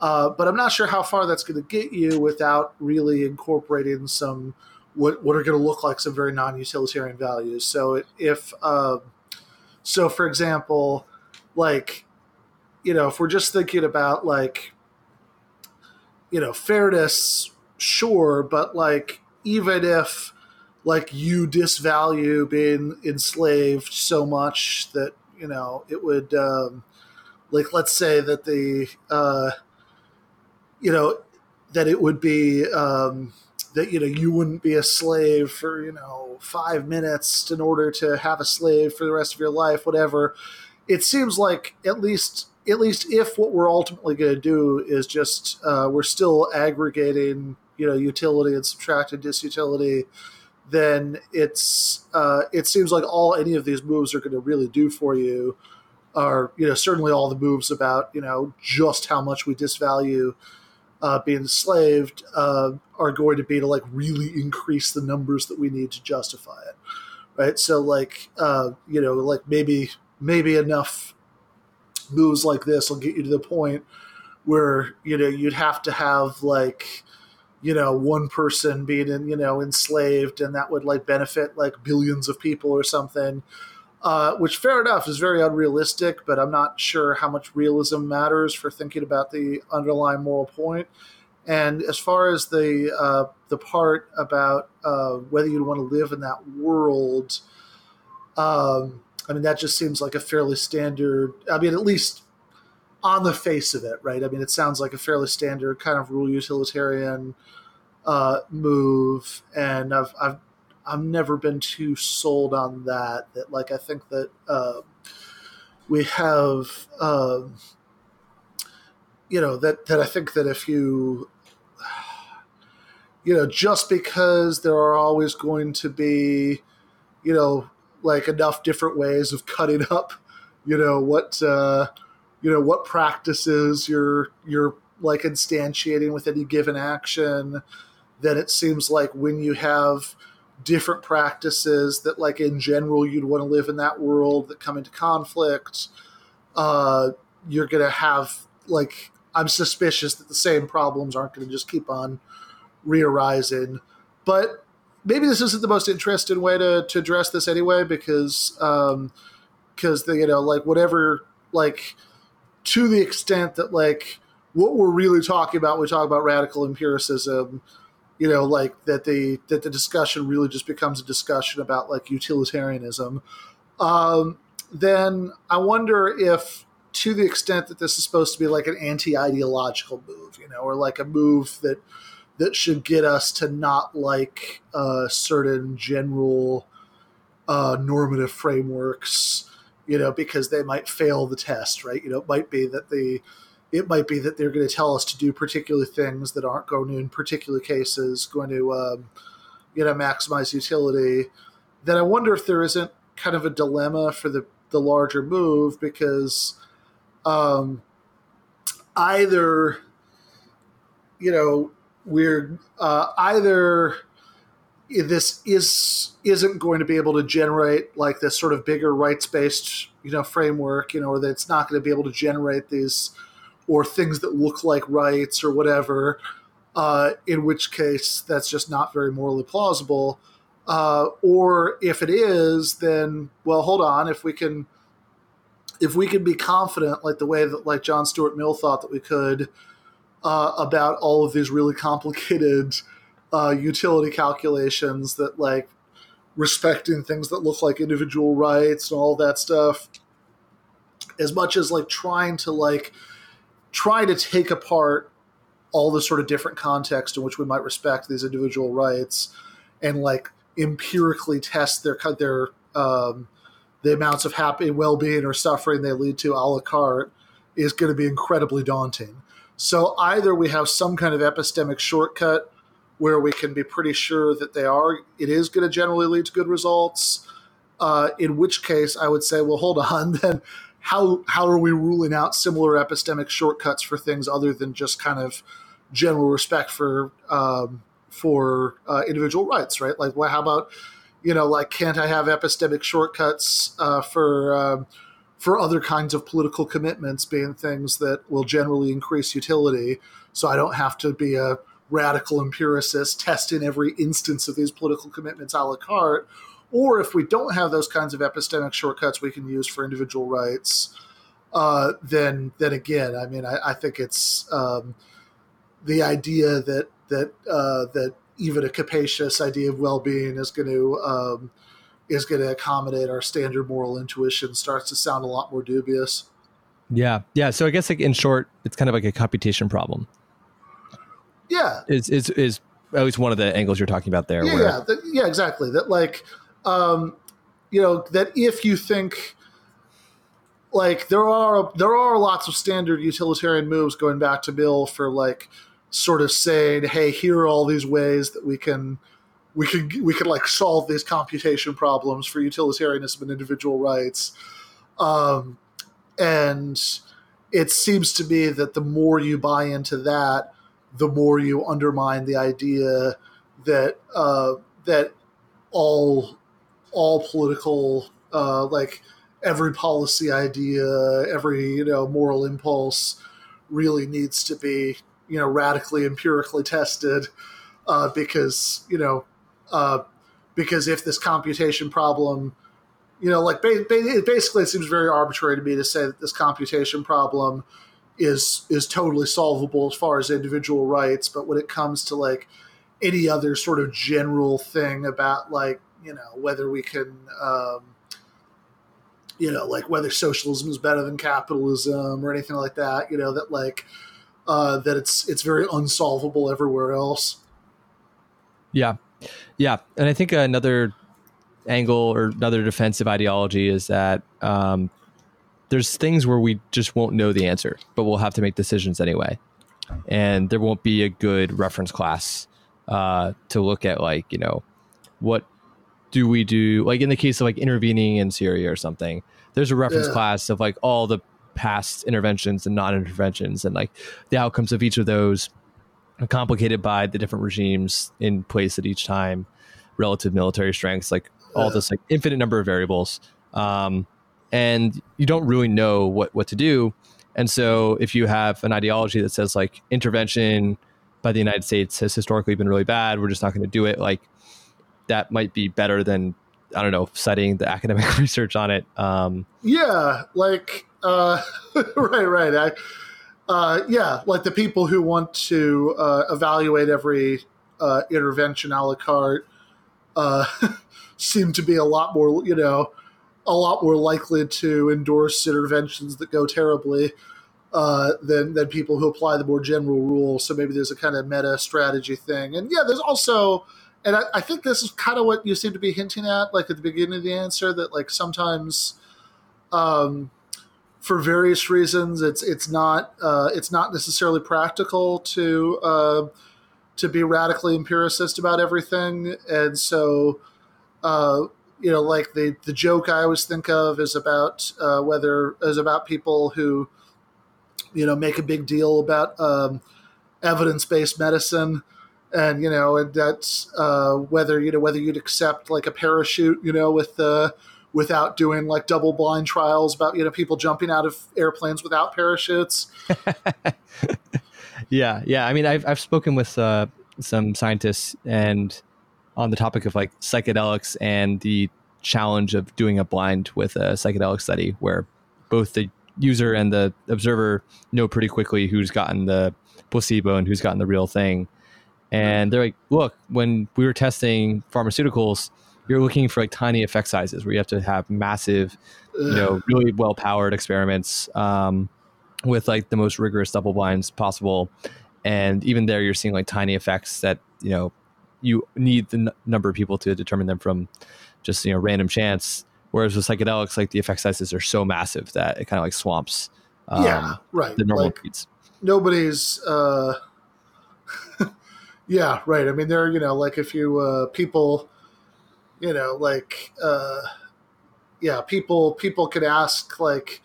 Uh, but I'm not sure how far that's going to get you without really incorporating some what what are going to look like some very non-utilitarian values. So if um, so, for example, like you know, if we're just thinking about like you know fairness sure, but like even if like you disvalue being enslaved so much that you know it would um, like let's say that the uh, you know that it would be um, that you know you wouldn't be a slave for you know five minutes in order to have a slave for the rest of your life whatever. It seems like at least at least if what we're ultimately going to do is just uh, we're still aggregating you know utility and subtracted disutility, then it's uh, it seems like all any of these moves are going to really do for you are you know certainly all the moves about you know just how much we disvalue uh, being enslaved uh, are going to be to like really increase the numbers that we need to justify it right? So like uh, you know like maybe maybe enough moves like this will get you to the point where you know you'd have to have like you know one person being in, you know enslaved and that would like benefit like billions of people or something uh, which fair enough is very unrealistic but i'm not sure how much realism matters for thinking about the underlying moral point. and as far as the uh, the part about uh, whether you'd want to live in that world um, i mean that just seems like a fairly standard i mean at least on the face of it, right? I mean, it sounds like a fairly standard kind of rule utilitarian uh, move, and I've I've I've never been too sold on that. That like I think that uh, we have, um, you know, that that I think that if you you know, just because there are always going to be, you know, like enough different ways of cutting up, you know, what uh, you know what practices you're you're like instantiating with any given action then it seems like when you have different practices that like in general you'd want to live in that world that come into conflict uh, you're going to have like i'm suspicious that the same problems aren't going to just keep on re-arising. But maybe this isn't the most interesting way to, to address this anyway because um because the you know like whatever like to the extent that like what we're really talking about we talk about radical empiricism you know like that the that the discussion really just becomes a discussion about like utilitarianism. Um, then i wonder if to the extent that this is supposed to be like an anti-ideological move you know or like a move that that should get us to not like uh, certain general uh, normative frameworks you know because they might fail the test right? You know it might be that the it might be that they're going to tell us to do particular things that aren't going to, in particular cases, going to, um, you know, maximize utility. Then I wonder if there isn't kind of a dilemma for the the larger move because um, either, you know, we're uh, either this is isn't going to be able to generate like this sort of bigger rights based you know framework you know or that it's not going to be able to generate these or things that look like rights or whatever, uh, in which case that's just not very morally plausible. Uh, or if it is, then well, hold on. If we can, if we can be confident, like the way that like John Stuart Mill thought that we could, uh, about all of these really complicated uh, utility calculations that like respecting things that look like individual rights and all that stuff, as much as like trying to like try to take apart all the sort of different context in which we might respect these individual rights and like empirically test their their um, the amounts of happy well-being or suffering they lead to a la carte is going to be incredibly daunting. So either we have some kind of epistemic shortcut where we can be pretty sure that they are it is going to generally lead to good results uh, in which case i would say well hold on then how how are we ruling out similar epistemic shortcuts for things other than just kind of general respect for um, for uh, individual rights, right? Like, well, how about you know, like, can't I have epistemic shortcuts uh, for um, for other kinds of political commitments, being things that will generally increase utility, so I don't have to be a radical empiricist testing every instance of these political commitments a la carte, or if we don't have those kinds of epistemic shortcuts we can use for individual rights, uh, then then again, I mean, I, I think it's um, the idea that that uh, that even a capacious idea of well-being is going to um, is going to accommodate our standard moral intuition starts to sound a lot more dubious. Yeah, yeah. So I guess like in short, it's kind of like a computation problem. Yeah, is is is at least one of the angles you're talking about there. Yeah, where, yeah, that, yeah, exactly. That like um, you know that if you think like there are there are lots of standard utilitarian moves going back to Mill for like sort of saying, hey, here are all these ways that we can we can we can like solve these computation problems for utilitarianism and individual rights. Um, and it seems to me that the more you buy into that, the more you undermine the idea that uh, that all all political uh, like every policy idea every you know moral impulse really needs to be you know radically empirically tested uh, because you know uh, because if this computation problem you know like ba- ba- basically it seems very arbitrary to me to say that this computation problem is is totally solvable as far as individual rights but when it comes to like any other sort of general thing about like you know whether we can um, you know like whether socialism is better than capitalism or anything like that you know that like uh, that it's it's very unsolvable everywhere else. Yeah. Yeah. And i think another angle or another defensive ideology is that um, there's things where we just won't know the answer but we'll have to make decisions anyway. And there won't be a good reference class uh, to look at like you know what do we do like in the case of like intervening in Syria or something? There's a reference yeah. class of like all the past interventions and non-interventions and like the outcomes of each of those complicated by the different regimes in place at each time relative military strengths, like all this like infinite number of variables, um, and you don't really know what what to do. And so, if you have an ideology that says like intervention by the United States has historically been really bad, we're just not going to do it. Like that might be better than I don't know citing the academic research on it. Um, Yeah, like uh, right, right. I, uh, yeah, like the people who want to uh, evaluate every uh, intervention a la carte uh, seem to be a lot more, you know, a lot more likely to endorse interventions that go terribly uh, than than people who apply the more general rule. So maybe there's a kind of meta strategy thing, and yeah, there's also. And I, I think this is kind of what you seem to be hinting at, like at the beginning of the answer, that like sometimes um, for various reasons, it's it's not uh, it's not necessarily practical to uh, to be radically empiricist about everything, and so uh, you know, like the the joke I always think of is about uh, whether is about people who you know make a big deal about um, evidence based medicine. And you know, and that's uh, whether you know whether you'd accept like a parachute, you know, with uh, without doing like double blind trials about you know people jumping out of airplanes without parachutes. Yeah, yeah. I mean, I've I've spoken with uh, some scientists and on the topic of like psychedelics and the challenge of doing a blind with a psychedelic study, where both the user and the observer know pretty quickly who's gotten the placebo and who's gotten the real thing. And they're like, look, when we were testing pharmaceuticals, you're looking for like tiny effect sizes where you have to have massive, you know, really well powered experiments. Um, with like the most rigorous double blinds possible and even there you're seeing like tiny effects that you know you need the n- number of people to determine them from just you know random chance whereas with psychedelics like the effect sizes are so massive that it kind of like swamps um, yeah, right. the normal Like, beats nobody's. Uh, yeah, right. I mean, there. Are, you know, like if you uh, people, you know, like uh, yeah, people people could ask like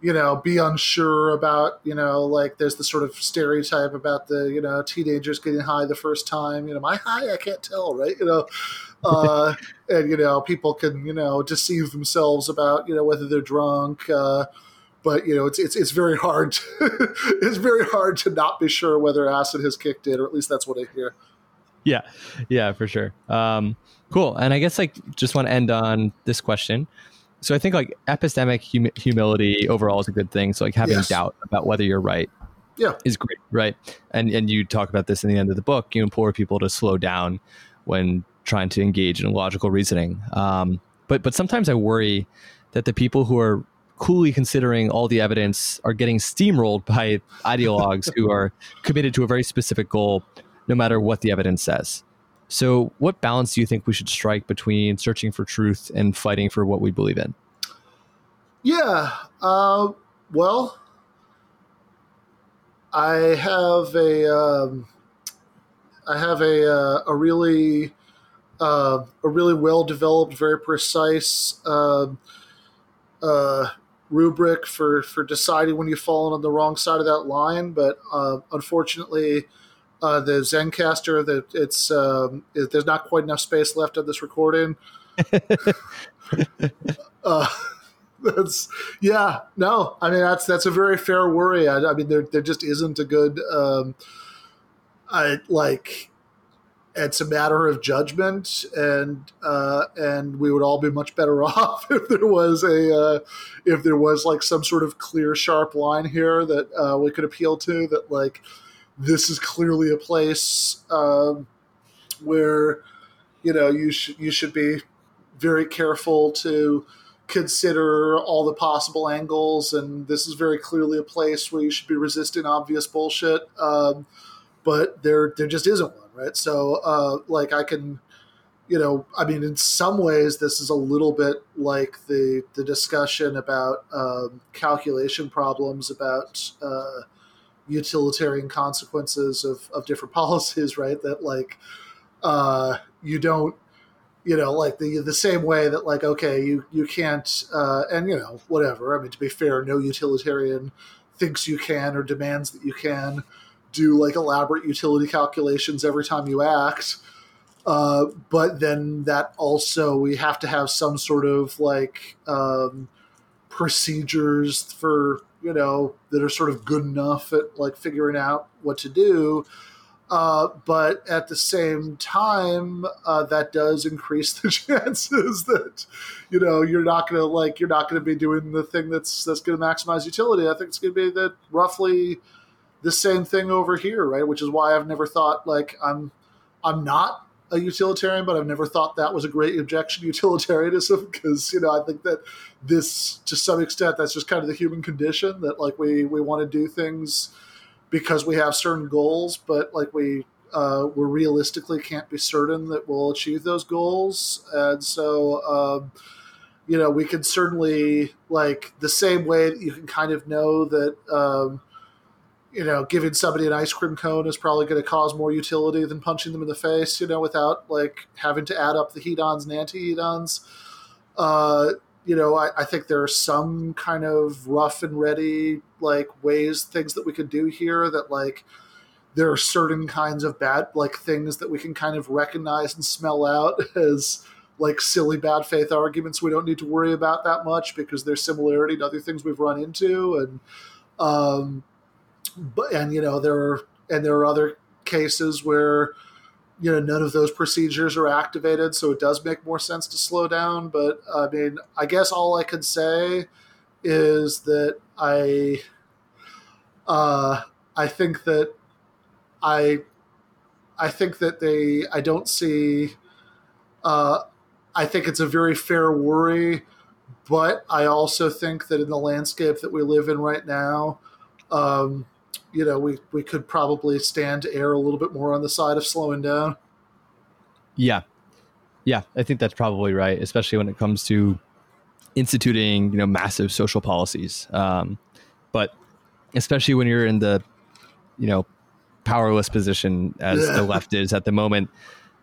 you know be unsure about you know like there's the sort of stereotype about the you know teenagers getting high the first time you know my high i can't tell right you know uh and you know people can you know deceive themselves about you know whether they're drunk uh but you know it's it's, it's very hard to, it's very hard to not be sure whether acid has kicked in or at least that's what i hear. Yeah. Yeah for sure. Um cool. And i guess like just want to end on this question. So i think like epistemic hum- humility overall is a good thing. So like having Yes. doubt about whether you're right Yeah. is great right? And and you talk about this in the end of the book you implore people to slow down when trying to engage in logical reasoning. Um but but sometimes i worry that the people who are coolly considering all the evidence are getting steamrolled by ideologues who are committed to a very specific goal no matter what the evidence says. So, what balance do you think we should strike between searching for truth and fighting for what we believe in? Yeah. Uh, well, I have a um, I have a uh, a really uh, a really well developed, very precise um uh, rubric for for deciding when you've fallen on the wrong side of that line. But uh, unfortunately. Uh, the Zencastr, that it's um, it, there's not quite enough space left on this recording. uh, that's yeah no i mean that's that's a very fair worry i, I mean there, there just isn't a good um i like it's a matter of judgment and uh and we would all be much better off if there was a uh if there was like some sort of clear sharp line here that uh we could appeal to that like this is clearly a place um where you know you should you should be very careful to consider all the possible angles and this is very clearly a place where you should be resisting obvious bullshit um, but there there just isn't one right? So uh, like i can you know i mean in some ways this is a little bit like the the discussion about um, calculation problems about uh, utilitarian consequences of, of different policies right? That like uh, you don't you know like the the same way that like okay you you can't uh, and you know whatever. I mean to be fair no utilitarian thinks you can or demands that you can do like elaborate utility calculations every time you act Uh, but then that also we have to have some sort of like um, procedures for you know that are sort of good enough at like figuring out what to do. Uh, but at the same time, uh, that does increase the chances that you know you're not to like you're not to be doing the thing that's that's to maximize utility. I think it's to be that roughly the same thing over here, right? Which is why I've never thought like I'm I'm not a utilitarian, but I've never thought that was a great objection to utilitarianism because you know I think that this to some extent that's just kind of the human condition that like we we want to do things because we have certain goals, but like we uh, we realistically can't be certain that we'll achieve those goals, and so. Um, you know, we can certainly like the same way that you can kind of know that um, you know, giving somebody an ice cream cone is probably going to cause more utility than punching them in the face, you know, without like having to add up the hedons and anti-hedons. Uh, you know, I, I, think there are some kind of rough and ready like ways, things that we could do here that like there are certain kinds of bad like things that we can kind of recognize and smell out as like silly bad faith arguments we don't need to worry about that much because there's similarity to other things we've run into and um but and you know there are and there are other cases where you know none of those procedures are activated so it does make more sense to slow down. But i mean i guess all i could say is that i uh i think that i i think that they i don't see uh i think it's a very fair worry but i also think that in the landscape that we live in right now um you know, we, we could probably stand to err a little bit more on the side of slowing down. Yeah. Yeah, I think that's probably right, especially when it comes to instituting, you know, massive social policies. Um, but especially when you're in the, you know, powerless position as the left is at the moment,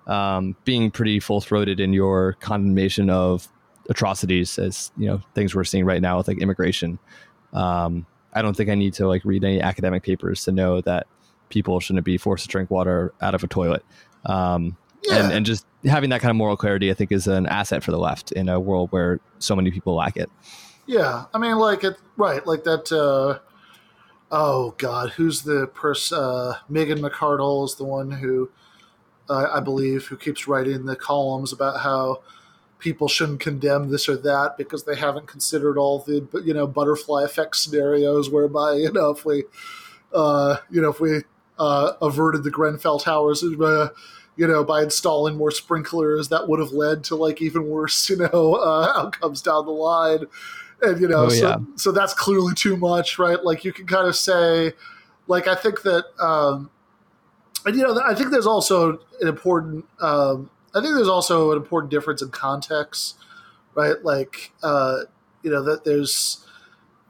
um, being pretty full throated in your condemnation of atrocities, as you know, things we're seeing right now with like immigration. Um, I don't think I need to like read any academic papers to know that people shouldn't be forced to drink water out of a toilet. Um, yeah. and, and just having that kind of moral clarity, I think, is an asset for the left in a world where so many people lack it. Yeah, I mean, like it, right? Like that. Uh, oh God, who's the person? Uh, Megan McArdle is the one who, uh, I believe, who keeps writing the columns about how people shouldn't condemn this or that because they haven't considered all the you know butterfly effect scenarios whereby you know if we uh, you know if we uh, averted the Grenfell towers uh, you know by installing more sprinklers that would have led to like even worse you know uh, outcomes down the line and you know oh, so, yeah. so that's clearly too much right like you can kind of say like I think that um, and you know I think there's also an important um, I think there's also an important difference in context, right? Like, uh, you know, that there's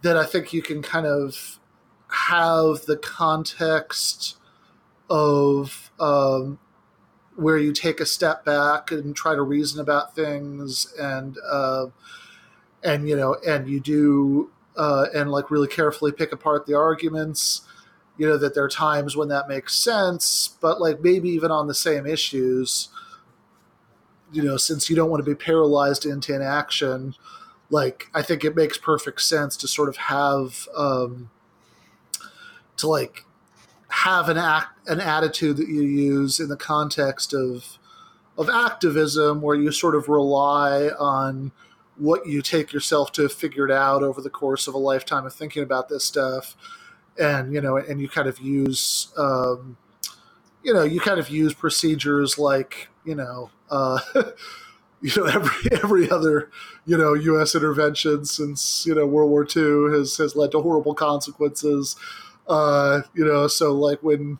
that I think you can kind of have the context of um, where you take a step back and try to reason about things, and uh, and you know, and you do uh, and like really carefully pick apart the arguments. You know that there are times when that makes sense, but like maybe even on the same issues you know, since you don't want to be paralyzed into inaction, like I think it makes perfect sense to sort of have um, to like have an act an attitude that you use in the context of of activism where you sort of rely on what you take yourself to have figured out over the course of a lifetime of thinking about this stuff. And you know and you kind of use um, you know you kind of use procedures like you know, uh, you know, every every other you know U.S. intervention since you know World War II has has led to horrible consequences. Uh, you know, so like when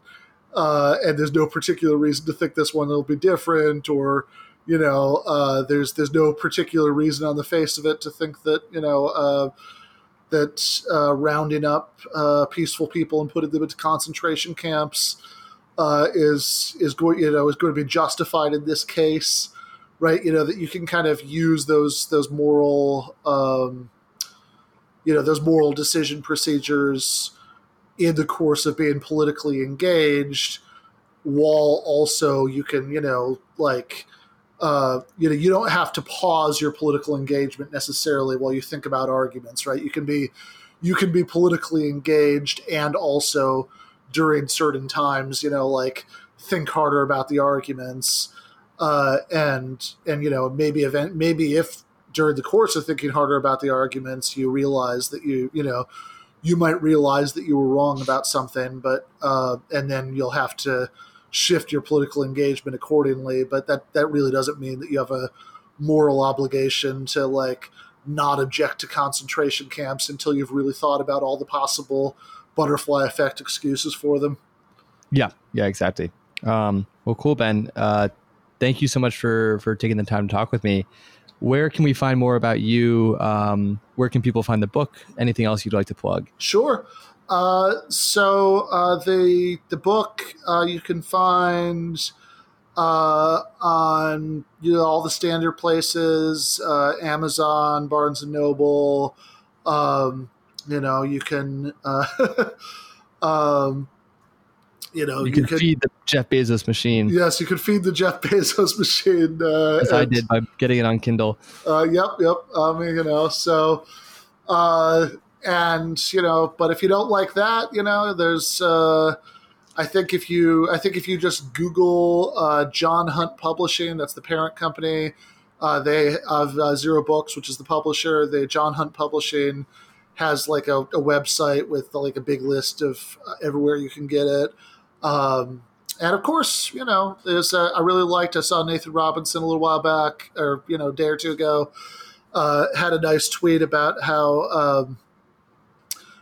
uh, and there's no particular reason to think this one will be different, or you know, uh, there's there's no particular reason on the face of it to think that you know. Uh, that uh, rounding up uh, peaceful people and putting them into concentration camps uh, is is going you know is going to be justified in this case, right? You know that you can kind of use those those moral um, you know those moral decision procedures in the course of being politically engaged while also you can, you know, like, uh, you know, you don't have to pause your political engagement necessarily while you think about arguments, right? You can be, you can be politically engaged and also during certain times, you know, like think harder about the arguments, uh, and and you know maybe event maybe if during the course of thinking harder about the arguments you realize that you you know you might realize that you were wrong about something, but uh, and then you'll have to shift your political engagement accordingly. But that that really doesn't mean that you have a moral obligation to like not object to concentration camps until you've really thought about all the possible butterfly effect excuses for them. Yeah, yeah, exactly. Um, well, cool, Ben. Uh, thank you so much for for taking the time to talk with me. Where can we find more about you? Um, where can people find the book? Anything else you'd like to plug? Sure. Uh, so uh, the the book uh, you can find uh, on you know all the standard places, uh, Amazon, Barnes and Noble. Um, you know you can. Uh, um, you know, you, you can feed the Jeff Bezos machine. Yes, you could feed the Jeff Bezos machine. Uh, As and, I did by getting it on Kindle. Uh, yep, yep. I mean, you know, so, uh, and you know, but if you don't like that, you know, there's. Uh, I think if you, I think if you just Google uh, John Hunt Publishing, that's the parent company. Uh, they have uh, Zero Books, which is the publisher. They John Hunt Publishing has like a, a website with like a big list of uh, everywhere you can get it. Um, and of course, you know, there's a, I really liked. I saw Nathan Robinson a little while back, or you know, a day or two ago, uh, had a nice tweet about how um,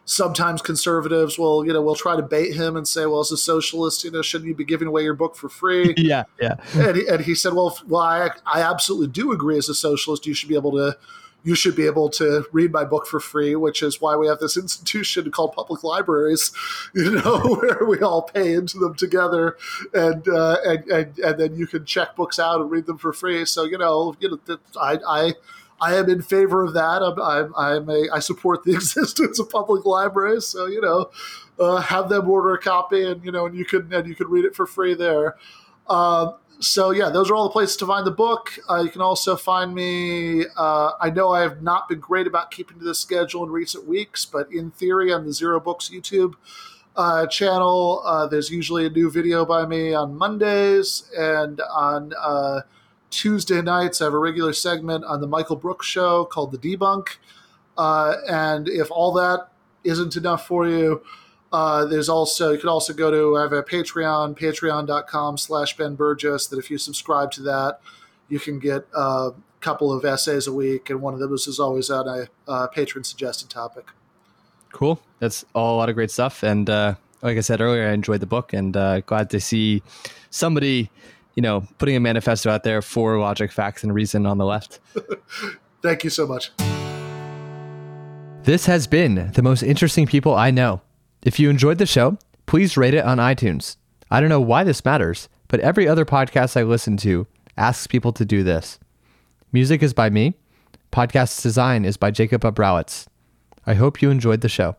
sometimes conservatives will, you know, will try to bait him and say, "Well, as a socialist, you know, shouldn't you be giving away your book for free?" yeah, yeah. And he, and he said, "Well, well, I, I absolutely do agree. As a socialist, you should be able to." You should be able to read my book for free, which is why we have this institution called public libraries, you know, where we all pay into them together, and uh, and, and and then you can check books out and read them for free. So you know, you know, I I. I am in favor of that. I'm, I'm, I'm a, I support the existence of public libraries. So you know, uh, have them order a copy, and you know, and you can and you can read it for free there. Um, so yeah, those are all the places to find the book. Uh, you can also find me. Uh, I know I have not been great about keeping to the schedule in recent weeks, but in theory, on the Zero Books YouTube uh, channel, uh, there's usually a new video by me on Mondays, and on uh, Tuesday nights, I have a regular segment on the Michael Brooks Show called The Debunk. Uh, and if all that isn't enough for you, uh, there's also you can also go to I have a Patreon, patreon.com slash Ben Burgis that if you subscribe to that, you can get a couple of essays a week, and one of those is always on a uh, patron suggested topic. Cool. That's all a lot of great stuff. And uh, like I said earlier, I enjoyed the book and uh, glad to see somebody, you know, putting a manifesto out there for logic, facts, and reason on the left. Thank you so much. This has been the most interesting people I know. If you enjoyed the show, please rate it on iTunes. I don't know why this matters, but every other podcast I listen to asks people to do this. Music is by me. Podcast design is by Jacob Abrowitz. I hope you enjoyed the show.